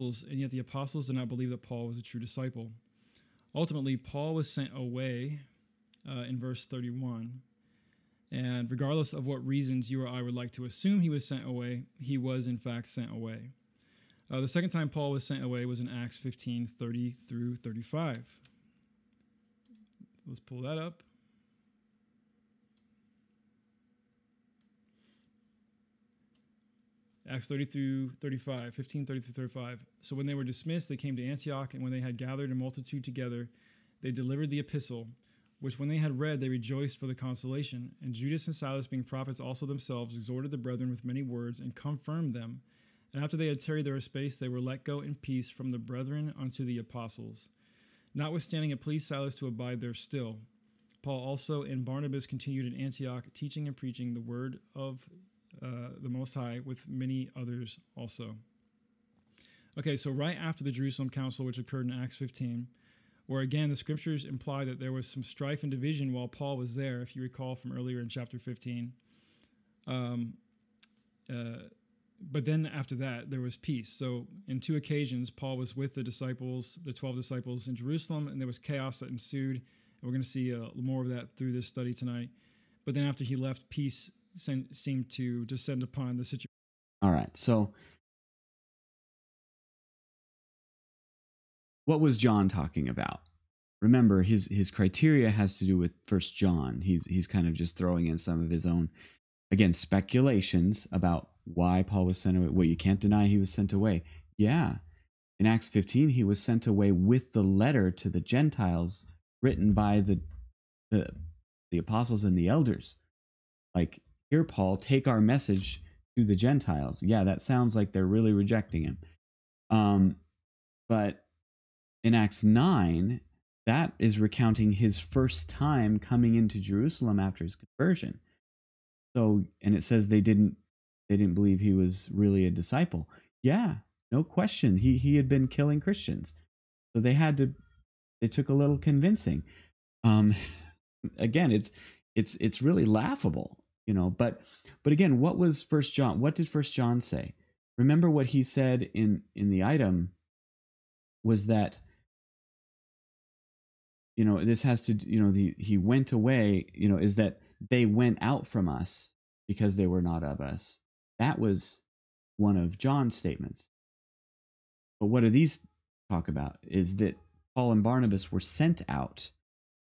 and yet the apostles did not believe that Paul was a true disciple. Ultimately, Paul was sent away uh, in verse 31. And regardless of what reasons you or I would like to assume he was sent away, he was in fact sent away. Uh, the second time Paul was sent away was in Acts 15 30 through 35. Let's pull that up. Acts 30 through 35, 15, 30 through 35. So when they were dismissed, they came to Antioch, and when they had gathered a multitude together, they delivered the epistle, which when they had read, they rejoiced for the consolation. And Judas and Silas, being prophets also themselves, exhorted the brethren with many words and confirmed them. And after they had tarried there a space, they were let go in peace from the brethren unto the apostles. Notwithstanding, it pleased Silas to abide there still. Paul also and Barnabas continued in Antioch, teaching and preaching the word of uh, the Most High with many others also. Okay, so right after the Jerusalem Council, which occurred in Acts 15, where again the scriptures imply that there was some strife and division while Paul was there, if you recall from earlier in chapter 15. Um, uh, but then after that, there was peace. So, in two occasions, Paul was with the disciples, the 12 disciples in Jerusalem, and there was chaos that ensued. And we're going to see uh, more of that through this study tonight. But then after he left, peace seemed to descend upon the situation. All right. So, what was John talking about? Remember, his his criteria has to do with First John. He's he's kind of just throwing in some of his own, again, speculations about why Paul was sent away. Well, you can't deny he was sent away. Yeah, in Acts 15, he was sent away with the letter to the Gentiles written by the the, the apostles and the elders. Like here, Paul, take our message to the Gentiles. Yeah, that sounds like they're really rejecting him. Um, but in Acts 9, that is recounting his first time coming into Jerusalem after his conversion. So, and it says they didn't they didn't believe he was really a disciple. Yeah, no question. He he had been killing Christians. So they had to it took a little convincing. Um again, it's it's it's really laughable you know but but again what was first john what did first john say remember what he said in in the item was that you know this has to you know the he went away you know is that they went out from us because they were not of us that was one of john's statements but what do these talk about is that paul and barnabas were sent out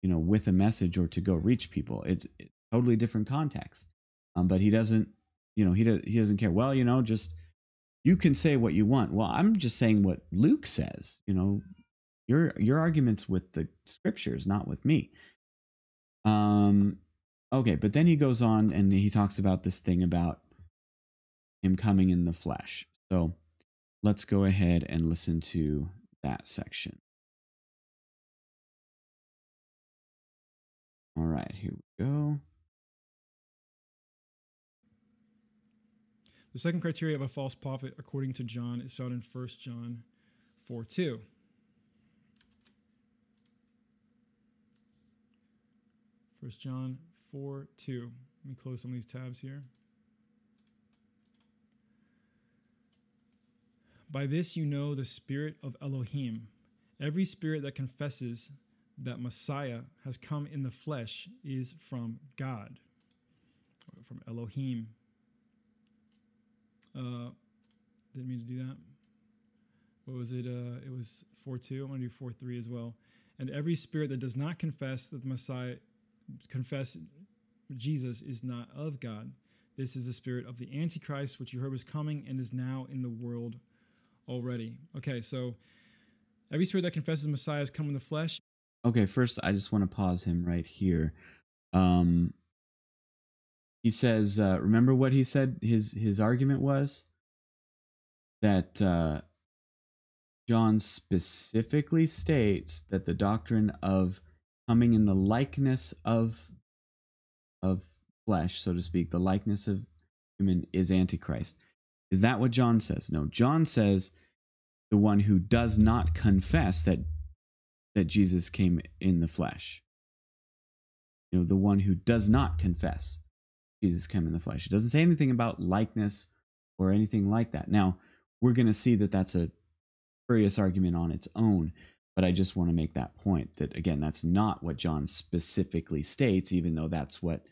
you know with a message or to go reach people it's totally different context. Um, but he doesn't, you know, he does, he doesn't care. Well, you know, just you can say what you want. Well, I'm just saying what Luke says. You know, your your arguments with the scriptures, not with me. Um, okay, but then he goes on and he talks about this thing about him coming in the flesh. So let's go ahead and listen to that section. All right, here we go. The second criteria of a false prophet, according to John, is found in 1 John 4 2. First John 4 2. Let me close some of these tabs here. By this you know the spirit of Elohim. Every spirit that confesses that Messiah has come in the flesh is from God, from Elohim. Uh, didn't mean to do that. What was it? Uh, it was 4 2. I'm going to do 4 3 as well. And every spirit that does not confess that the Messiah, confess Jesus is not of God. This is the spirit of the Antichrist, which you heard was coming and is now in the world already. Okay, so every spirit that confesses Messiah has come in the flesh. Okay, first I just want to pause him right here. Um, he says, uh, remember what he said his his argument was that uh, John specifically states that the doctrine of coming in the likeness of of flesh, so to speak, the likeness of human is antichrist. Is that what John says? No, John says the one who does not confess that that Jesus came in the flesh. You know, the one who does not confess Jesus came in the flesh. It doesn't say anything about likeness or anything like that. Now, we're going to see that that's a spurious argument on its own, but I just want to make that point that, again, that's not what John specifically states, even though that's what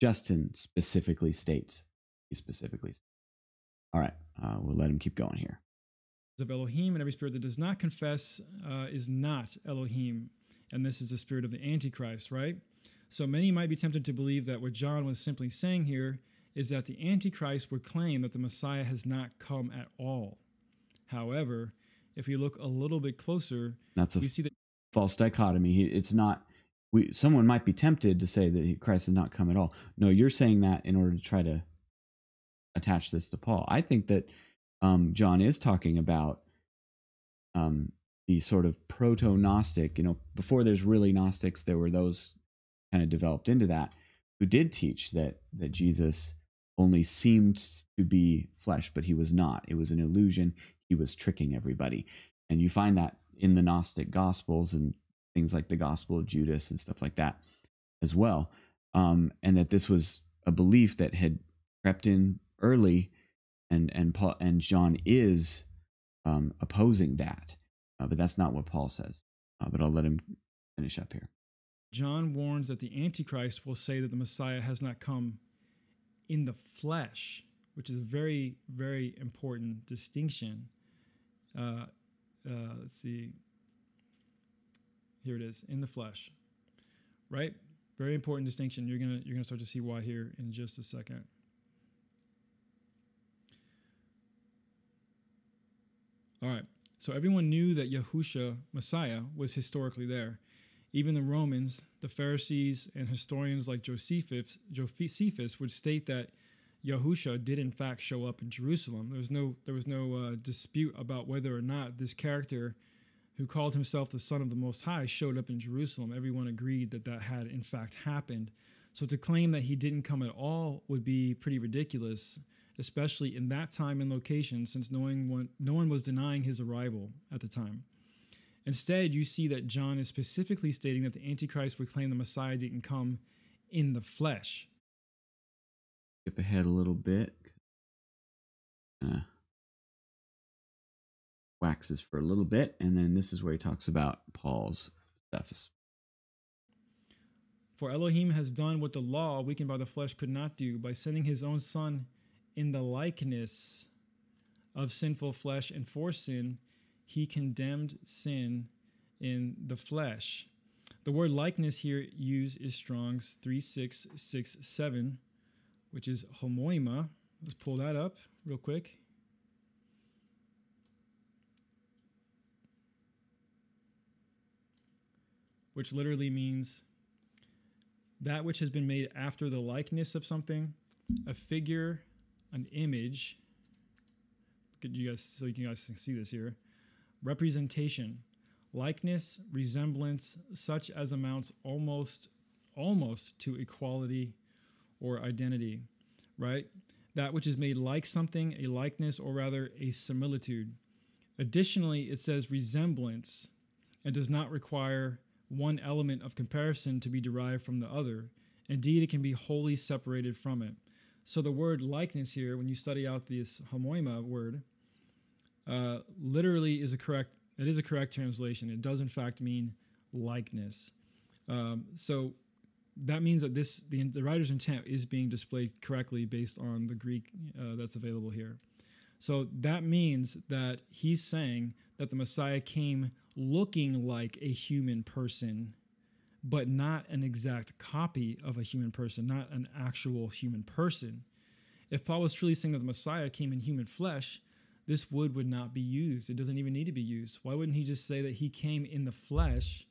Justin specifically states. He specifically states. All right, uh, we'll let him keep going here. Of Elohim, and every spirit that does not confess uh, is not Elohim. And this is the spirit of the Antichrist, right? So many might be tempted to believe that what John was simply saying here is that the Antichrist would claim that the Messiah has not come at all. However, if you look a little bit closer, That's a we see that false dichotomy. It's not. We someone might be tempted to say that Christ has not come at all. No, you're saying that in order to try to attach this to Paul. I think that um, John is talking about um, the sort of proto Gnostic. You know, before there's really Gnostics, there were those kind of developed into that who did teach that that Jesus only seemed to be flesh, but he was not. It was an illusion. He was tricking everybody, and you find that in the Gnostic Gospels and things like the Gospel of Judas and stuff like that as well. Um, and that this was a belief that had crept in early, and and Paul and John is um, opposing that, uh, but that's not what Paul says. Uh, but I'll let him finish up here. John warns that the Antichrist will say that the Messiah has not come in the flesh, which is a very, very important distinction. Uh, uh, let's see. Here it is, in the flesh, right? Very important distinction. You're gonna you're gonna start to see why here in just a second. All right. So everyone knew that Yahusha, Messiah, was historically there. Even the Romans, the Pharisees, and historians like Josephus, Josephus would state that Yahusha did in fact show up in Jerusalem. There was no there was no uh, dispute about whether or not this character, who called himself the Son of the Most High, showed up in Jerusalem. Everyone agreed that that had in fact happened. So to claim that he didn't come at all would be pretty ridiculous, especially in that time and location, since knowing one, no one was denying his arrival at the time. Instead, you see that John is specifically stating that the Antichrist would claim the Messiah didn't come in the flesh. Skip ahead a little bit. Uh, waxes for a little bit, and then this is where he talks about Paul's stuff. For Elohim has done what the law, weakened by the flesh, could not do by sending his own Son in the likeness of sinful flesh, and for sin, he condemned sin in the flesh. The word likeness here used is Strong's 3667, which is homoima. Let's pull that up real quick. Which literally means that which has been made after the likeness of something, a figure, an image. You guys so you guys can see this here? Representation, likeness, resemblance, such as amounts almost almost to equality or identity, right? That which is made like something, a likeness, or rather a similitude. Additionally, it says resemblance and does not require one element of comparison to be derived from the other. Indeed, it can be wholly separated from it. So the word likeness here, when you study out this homoima word, uh, literally is a correct. It is a correct translation. It does in fact mean likeness. Um, so that means that this the, the writer's intent is being displayed correctly based on the Greek uh, that's available here. So that means that he's saying that the Messiah came looking like a human person, but not an exact copy of a human person, not an actual human person. If Paul was truly saying that the Messiah came in human flesh, this wood would not be used. It doesn't even need to be used. Why wouldn't he just say that he came in the flesh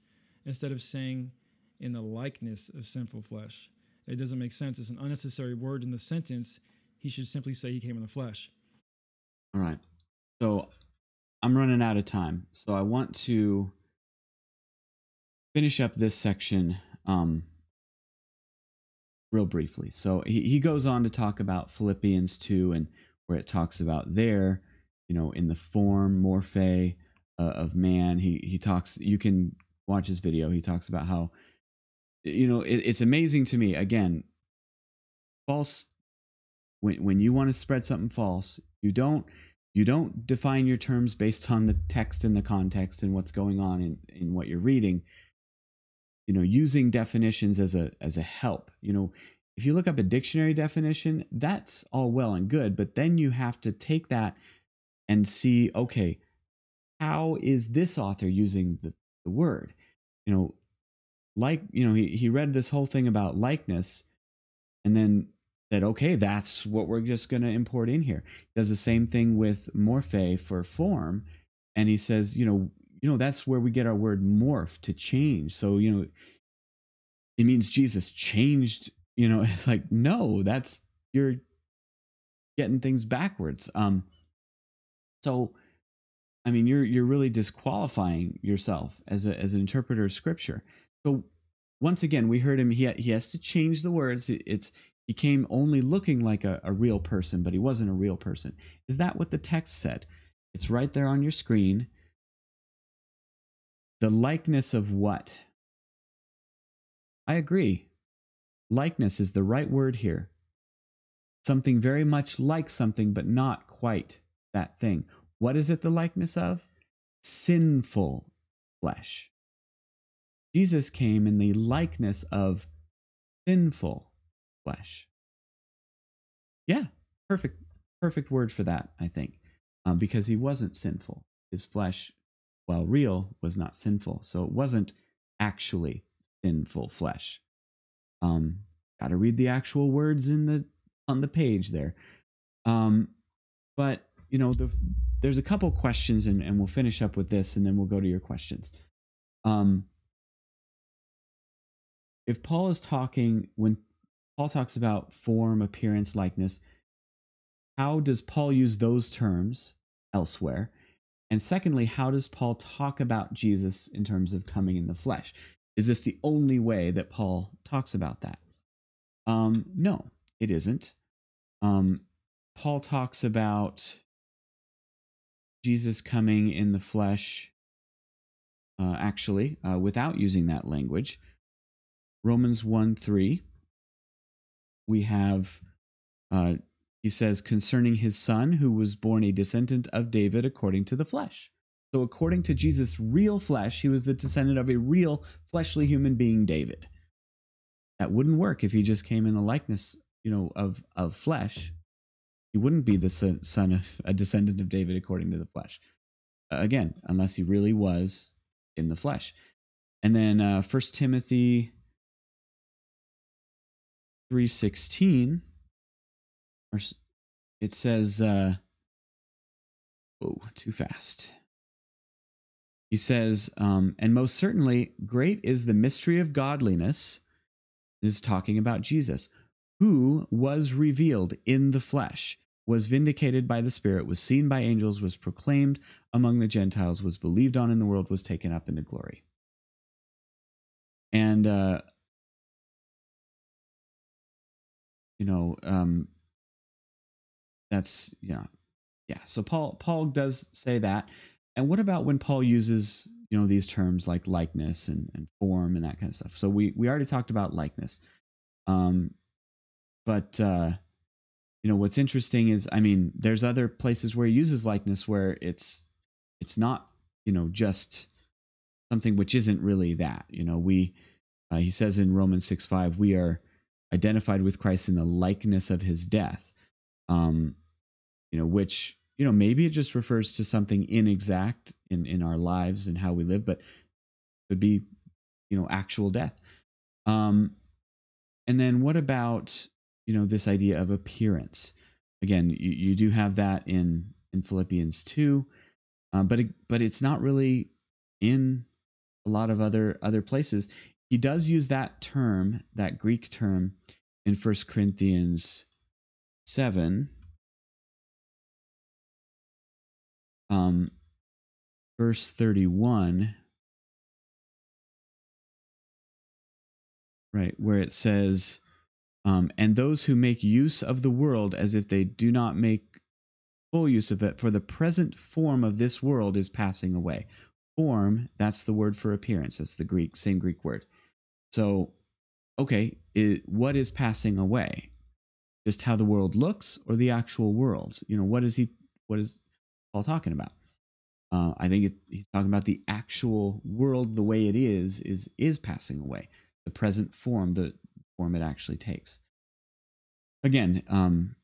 instead of saying in the likeness of sinful flesh? It doesn't make sense. It's an unnecessary word in the sentence. He should simply say he came in the flesh. All right. So I'm running out of time. So I want to finish up this section um, real briefly. So he, he goes on to talk about Philippians 2 and where it talks about there you know, in the form morphe uh, of man. He he talks. You can watch his video. He talks about how, you know, it, it's amazing to me. Again, false. When when you want to spread something false, you don't you don't define your terms based on the text and the context and what's going on in, in what you're reading you know using definitions as a as a help. You know if you look up a dictionary definition that's all well and good but then you have to take that and see okay how is this author using the, the word? You know like you know he, he read this whole thing about likeness and then said okay that's what we're just going to import in here. He does the same thing with morphe for form and he says you know you know that's where we get our word morph to change. So you know it means jesus changed you know it's like no that's you're getting things backwards. Um so i mean you're you're really disqualifying yourself as a as an interpreter of scripture. So once again we heard him he, he has to change the words. It's he came only looking like a, a real person but he wasn't a real person. Is that what the text said? It's right there on your screen the likeness of what? I agree. Likeness is the right word here. Something very much like something, but not quite that thing. What is it the likeness of? Sinful flesh. Jesus came in the likeness of sinful flesh. Yeah, perfect, perfect word for that, I think, um, because he wasn't sinful. His flesh while real, was not sinful. So it wasn't actually sinful flesh. Um, got to read the actual words in the on the page there. Um, but you know, the, there's a couple questions, and, and we'll finish up with this, and then we'll go to your questions. Um, if Paul is talking when Paul talks about form, appearance, likeness, how does Paul use those terms elsewhere? And secondly, how does Paul talk about Jesus in terms of coming in the flesh? Is this the only way that Paul talks about that? Um, no, it isn't. Um, Paul talks about Jesus coming in the flesh, uh, actually, uh, without using that language. Romans 1 3, we have uh, he says concerning his son, who was born a descendant of David according to the flesh. So, according to Jesus' real flesh, he was the descendant of a real fleshly human being, David. That wouldn't work if he just came in the likeness, you know, of of flesh. He wouldn't be the son of a descendant of David according to the flesh. Again, unless he really was in the flesh. And then uh, 1 Timothy 3:16 or it says uh oh too fast. He says um and most certainly great is the mystery of godliness this is talking about jesus who was revealed in the flesh was vindicated by the spirit was seen by angels was proclaimed among the gentiles was believed on in the world was taken up into glory. And uh you know um that's yeah yeah. So paul paul does say that. And what about when paul uses you know these terms like likeness and, and form and that kind of stuff? So we we already talked about likeness. Um but uh you know what's interesting is i mean there's other places where he uses likeness where it's it's not you know just something which isn't really that. You know we uh, he says in romans 6 5 we are identified with christ in the likeness of his death um, you know, which you know maybe it just refers to something inexact in in our lives and how we live, but could be you know actual death. Um, and then what about you know this idea of appearance? Again, you, you do have that in in Philippians two, um, but it, but it's not really in a lot of other other places. He does use that term, that Greek term, in First Corinthians 7 um verse 31 right where it says um and those who make use of the world as if they do not make full use of it, for the present form of this world is passing away. Form, that's the word for appearance. That's the Greek, same Greek word. So, okay, it, what is passing away? Just how the world looks or the actual world? You know, what is he, what is Paul talking about? Uh, I think it, he's talking about the actual world, the way it is, is is passing away. The present form, the form it actually takes. Again, um,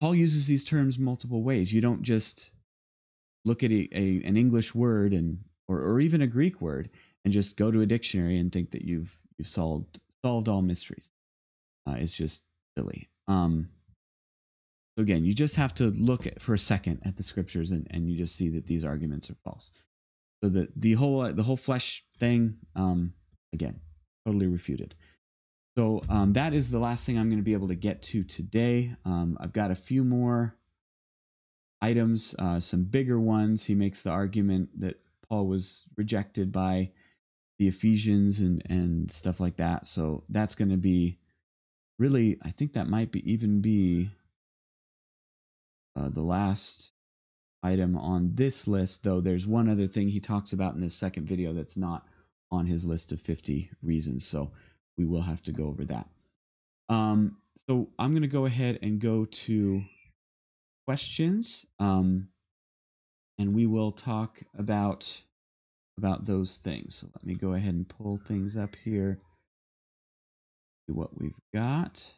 Paul uses these terms multiple ways. You don't just look at a, a, an English word and or, or even a Greek word and just go to a dictionary and think that you've you've solved solved all mysteries. Uh, it's just silly. Um, so again, you just have to look at, for a second at the scriptures and, and you just see that these arguments are false. So the the whole the whole flesh thing, um, again, totally refuted. So um, that is the last thing I'm going to be able to get to today. Um, I've got a few more items, uh, some bigger ones. He makes the argument that Paul was rejected by the Ephesians and and stuff like that. So that's going to be really, I think that might be even be uh, the last item on this list, though there's one other thing he talks about in this second video that's not on his list of 50 reasons. So we will have to go over that. Um, so I'm going to go ahead and go to questions. Um, and we will talk about about those things. So let me go ahead and pull things up here. What we've got.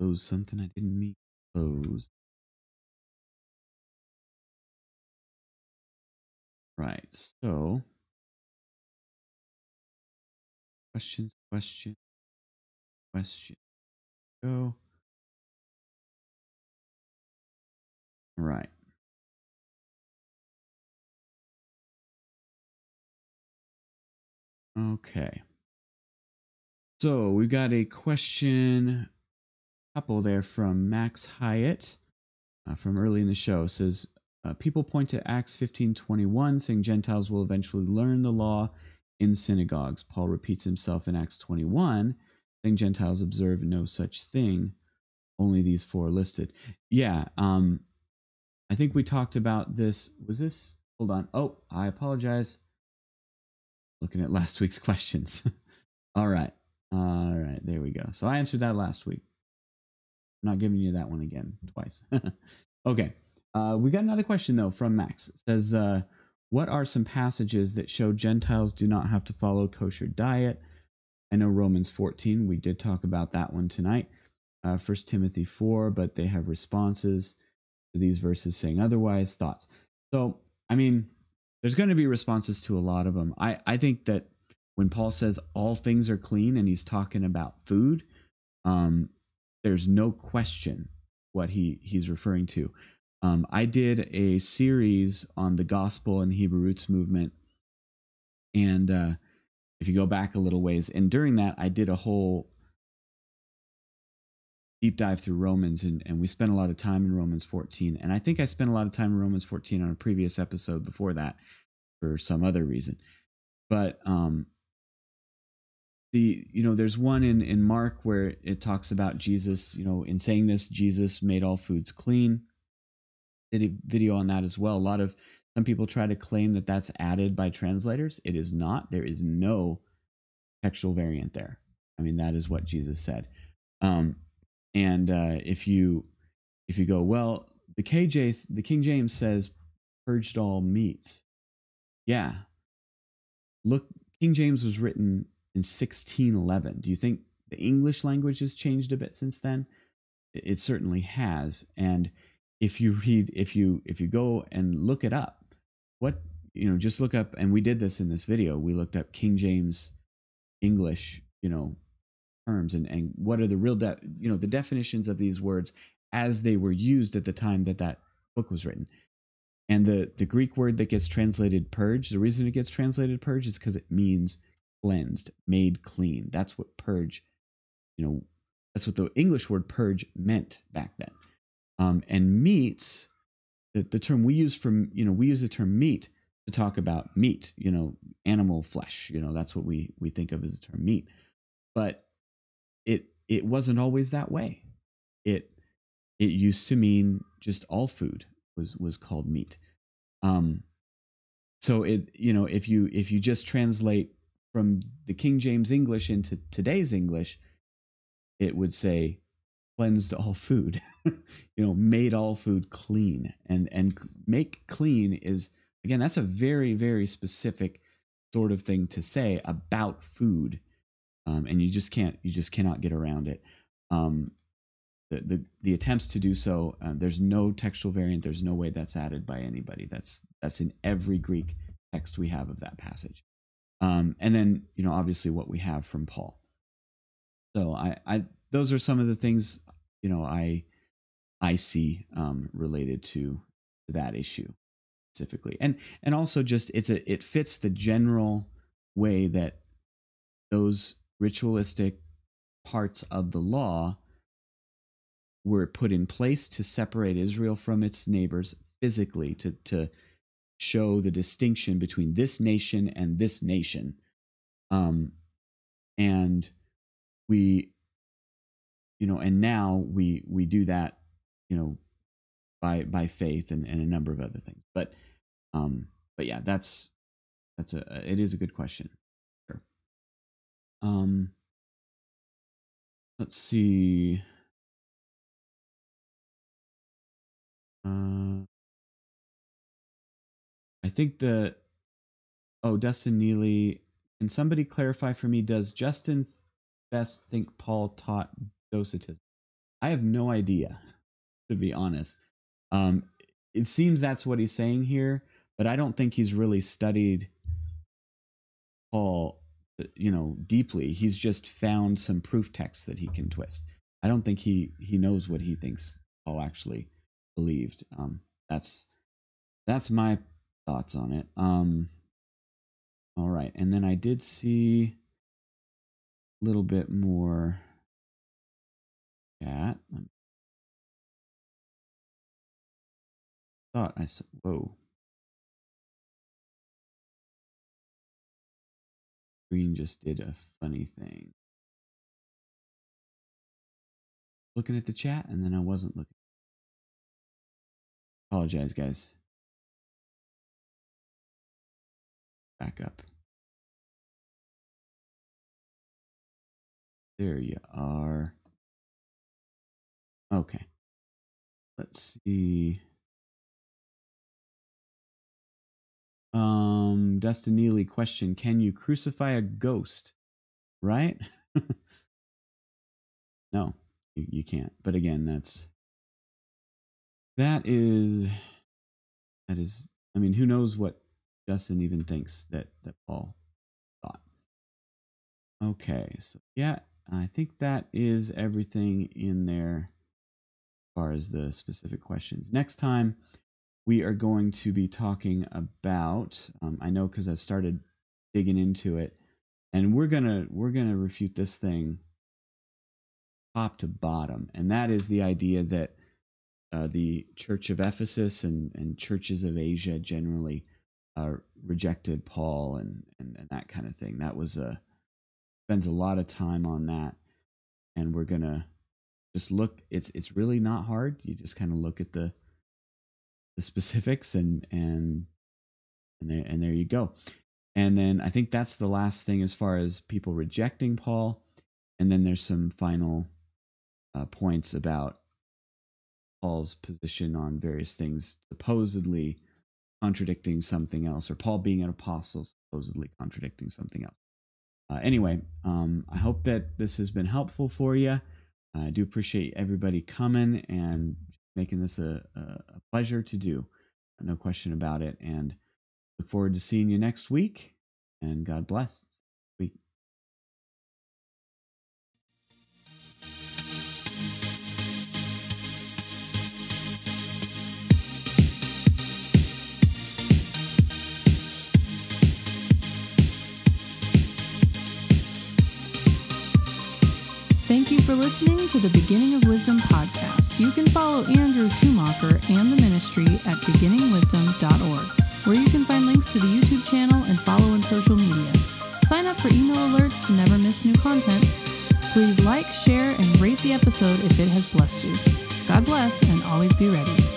Close something I didn't mean close. Right, so questions, question, question. Go. Right. Okay. So we've got a question couple there from Max Hyatt uh, from early in the show it says uh, people point to Acts 15:21 saying Gentiles will eventually learn the law in synagogues. Paul repeats himself in Acts 21 saying Gentiles observe no such thing. Only these four listed. Yeah, um I think we talked about this. Was this Hold on. Oh, I apologize. Looking at last week's questions. All right. All right, there we go. So I answered that last week. I'm not giving you that one again twice. okay. Uh, we got another question though from Max. It says, uh, "What are some passages that show Gentiles do not have to follow kosher diet?" I know Romans 14. We did talk about that one tonight. Uh, First Timothy 4, but they have responses to these verses saying otherwise. Thoughts. So, I mean, there's going to be responses to a lot of them. I I think that when Paul says all things are clean and he's talking about food, um, there's no question what he he's referring to. Um, I did a series on the gospel and Hebrew roots movement, and uh, if you go back a little ways, and during that I did a whole deep dive through Romans, and, and we spent a lot of time in Romans 14, and I think I spent a lot of time in Romans 14 on a previous episode before that for some other reason, but um, the you know there's one in in mark where it talks about jesus you know in saying this jesus made all foods clean. Did a video on that as well. A lot of some people try to claim that that's added by translators. It is not. There is no textual variant there. I mean that is what jesus said. Um and uh if you if you go well the kj the king james says purged all meats yeah look king james was written in 1611. Do you think the English language has changed a bit since then? It certainly has. And if you read, if you if you go and look it up, what you know, just look up, and we did this in this video. We looked up King James English, you know, terms and and what are the real, de- you know, the definitions of these words as they were used at the time that that book was written. And the the Greek word that gets translated purge, the reason it gets translated purge is because it means cleansed, made clean. That's what purge, you know, that's what the English word purge meant back then. Um, and meats, the, the term we use from, you know, we use the term meat, to talk about meat, you know, animal flesh. You know, that's what we we think of as the term meat. But it wasn't always that way. It it used to mean just all food was was called meat. Um, so it you know if you if you just translate from the King James English into today's English, it would say cleansed all food, you know, made all food clean. And and make clean is again that's a very very specific sort of thing to say about food, um, and you just can't you just cannot get around it. Um, the, the the attempts to do so, uh, there's no textual variant. There's no way that's added by anybody. That's that's in every Greek text we have of that passage. Um, and then you know obviously what we have from Paul. So I, I those are some of the things you know I I see um, related to that issue specifically, and and also just it's a it fits the general way that those ritualistic parts of the law were put in place to separate Israel from its neighbors physically to to show the distinction between this nation and this nation. Um and we you know and now we we do that you know by by faith and, and a number of other things. But um but yeah that's that's a it is a good question um let's see. Uh i think the oh dustin neely can somebody clarify for me does justin best think paul taught docetism? I have no idea to be honest. Um it seems that's what he's saying here but i don't think he's really studied paul you know deeply he's just found some proof texts that he can twist. I don't think he he knows what he thinks paul actually believed. Um that's that's my thoughts on it. Um all right and then i did see a little bit more chat. Thought i saw whoa Green just did a funny thing. Looking at the chat and then I wasn't looking. Apologize, guys. Back up. There you are. Okay. Let's see. Um, Dustin Neely question: Can you crucify a ghost? Right? no, you, you can't. But again, that's that is that is. I mean, who knows what Justin even thinks that that Paul thought. Okay, so yeah, I think that is everything in there as far as the specific questions. Next time we are going to be talking about um, i know because i started digging into it and we're gonna we're gonna refute this thing top to bottom and that is the idea that uh, the church of ephesus and, and churches of asia generally uh, rejected paul and, and, and that kind of thing. That was a spends a lot of time on that and we're gonna just look it's it's really not hard. You just kind of look at the the specifics and and and there and there you go. And then I think that's the last thing as far as people rejecting Paul. And then there's some final uh, points about Paul's position on various things, supposedly contradicting something else, or Paul being an apostle, supposedly contradicting something else. Uh, anyway, um, I hope that this has been helpful for you. I do appreciate everybody coming and making this a, a pleasure to do. No question about it. And look forward to seeing you next week. And God bless. Thank you for listening to the Beginning of Wisdom podcast. You can follow Andrew Schumacher and the ministry at beginningwisdom.org. where you can find links to the YouTube channel and follow on social media. Sign up for email alerts to never miss new content. Please like, share, and rate the episode if it has blessed you. God bless, and always be ready.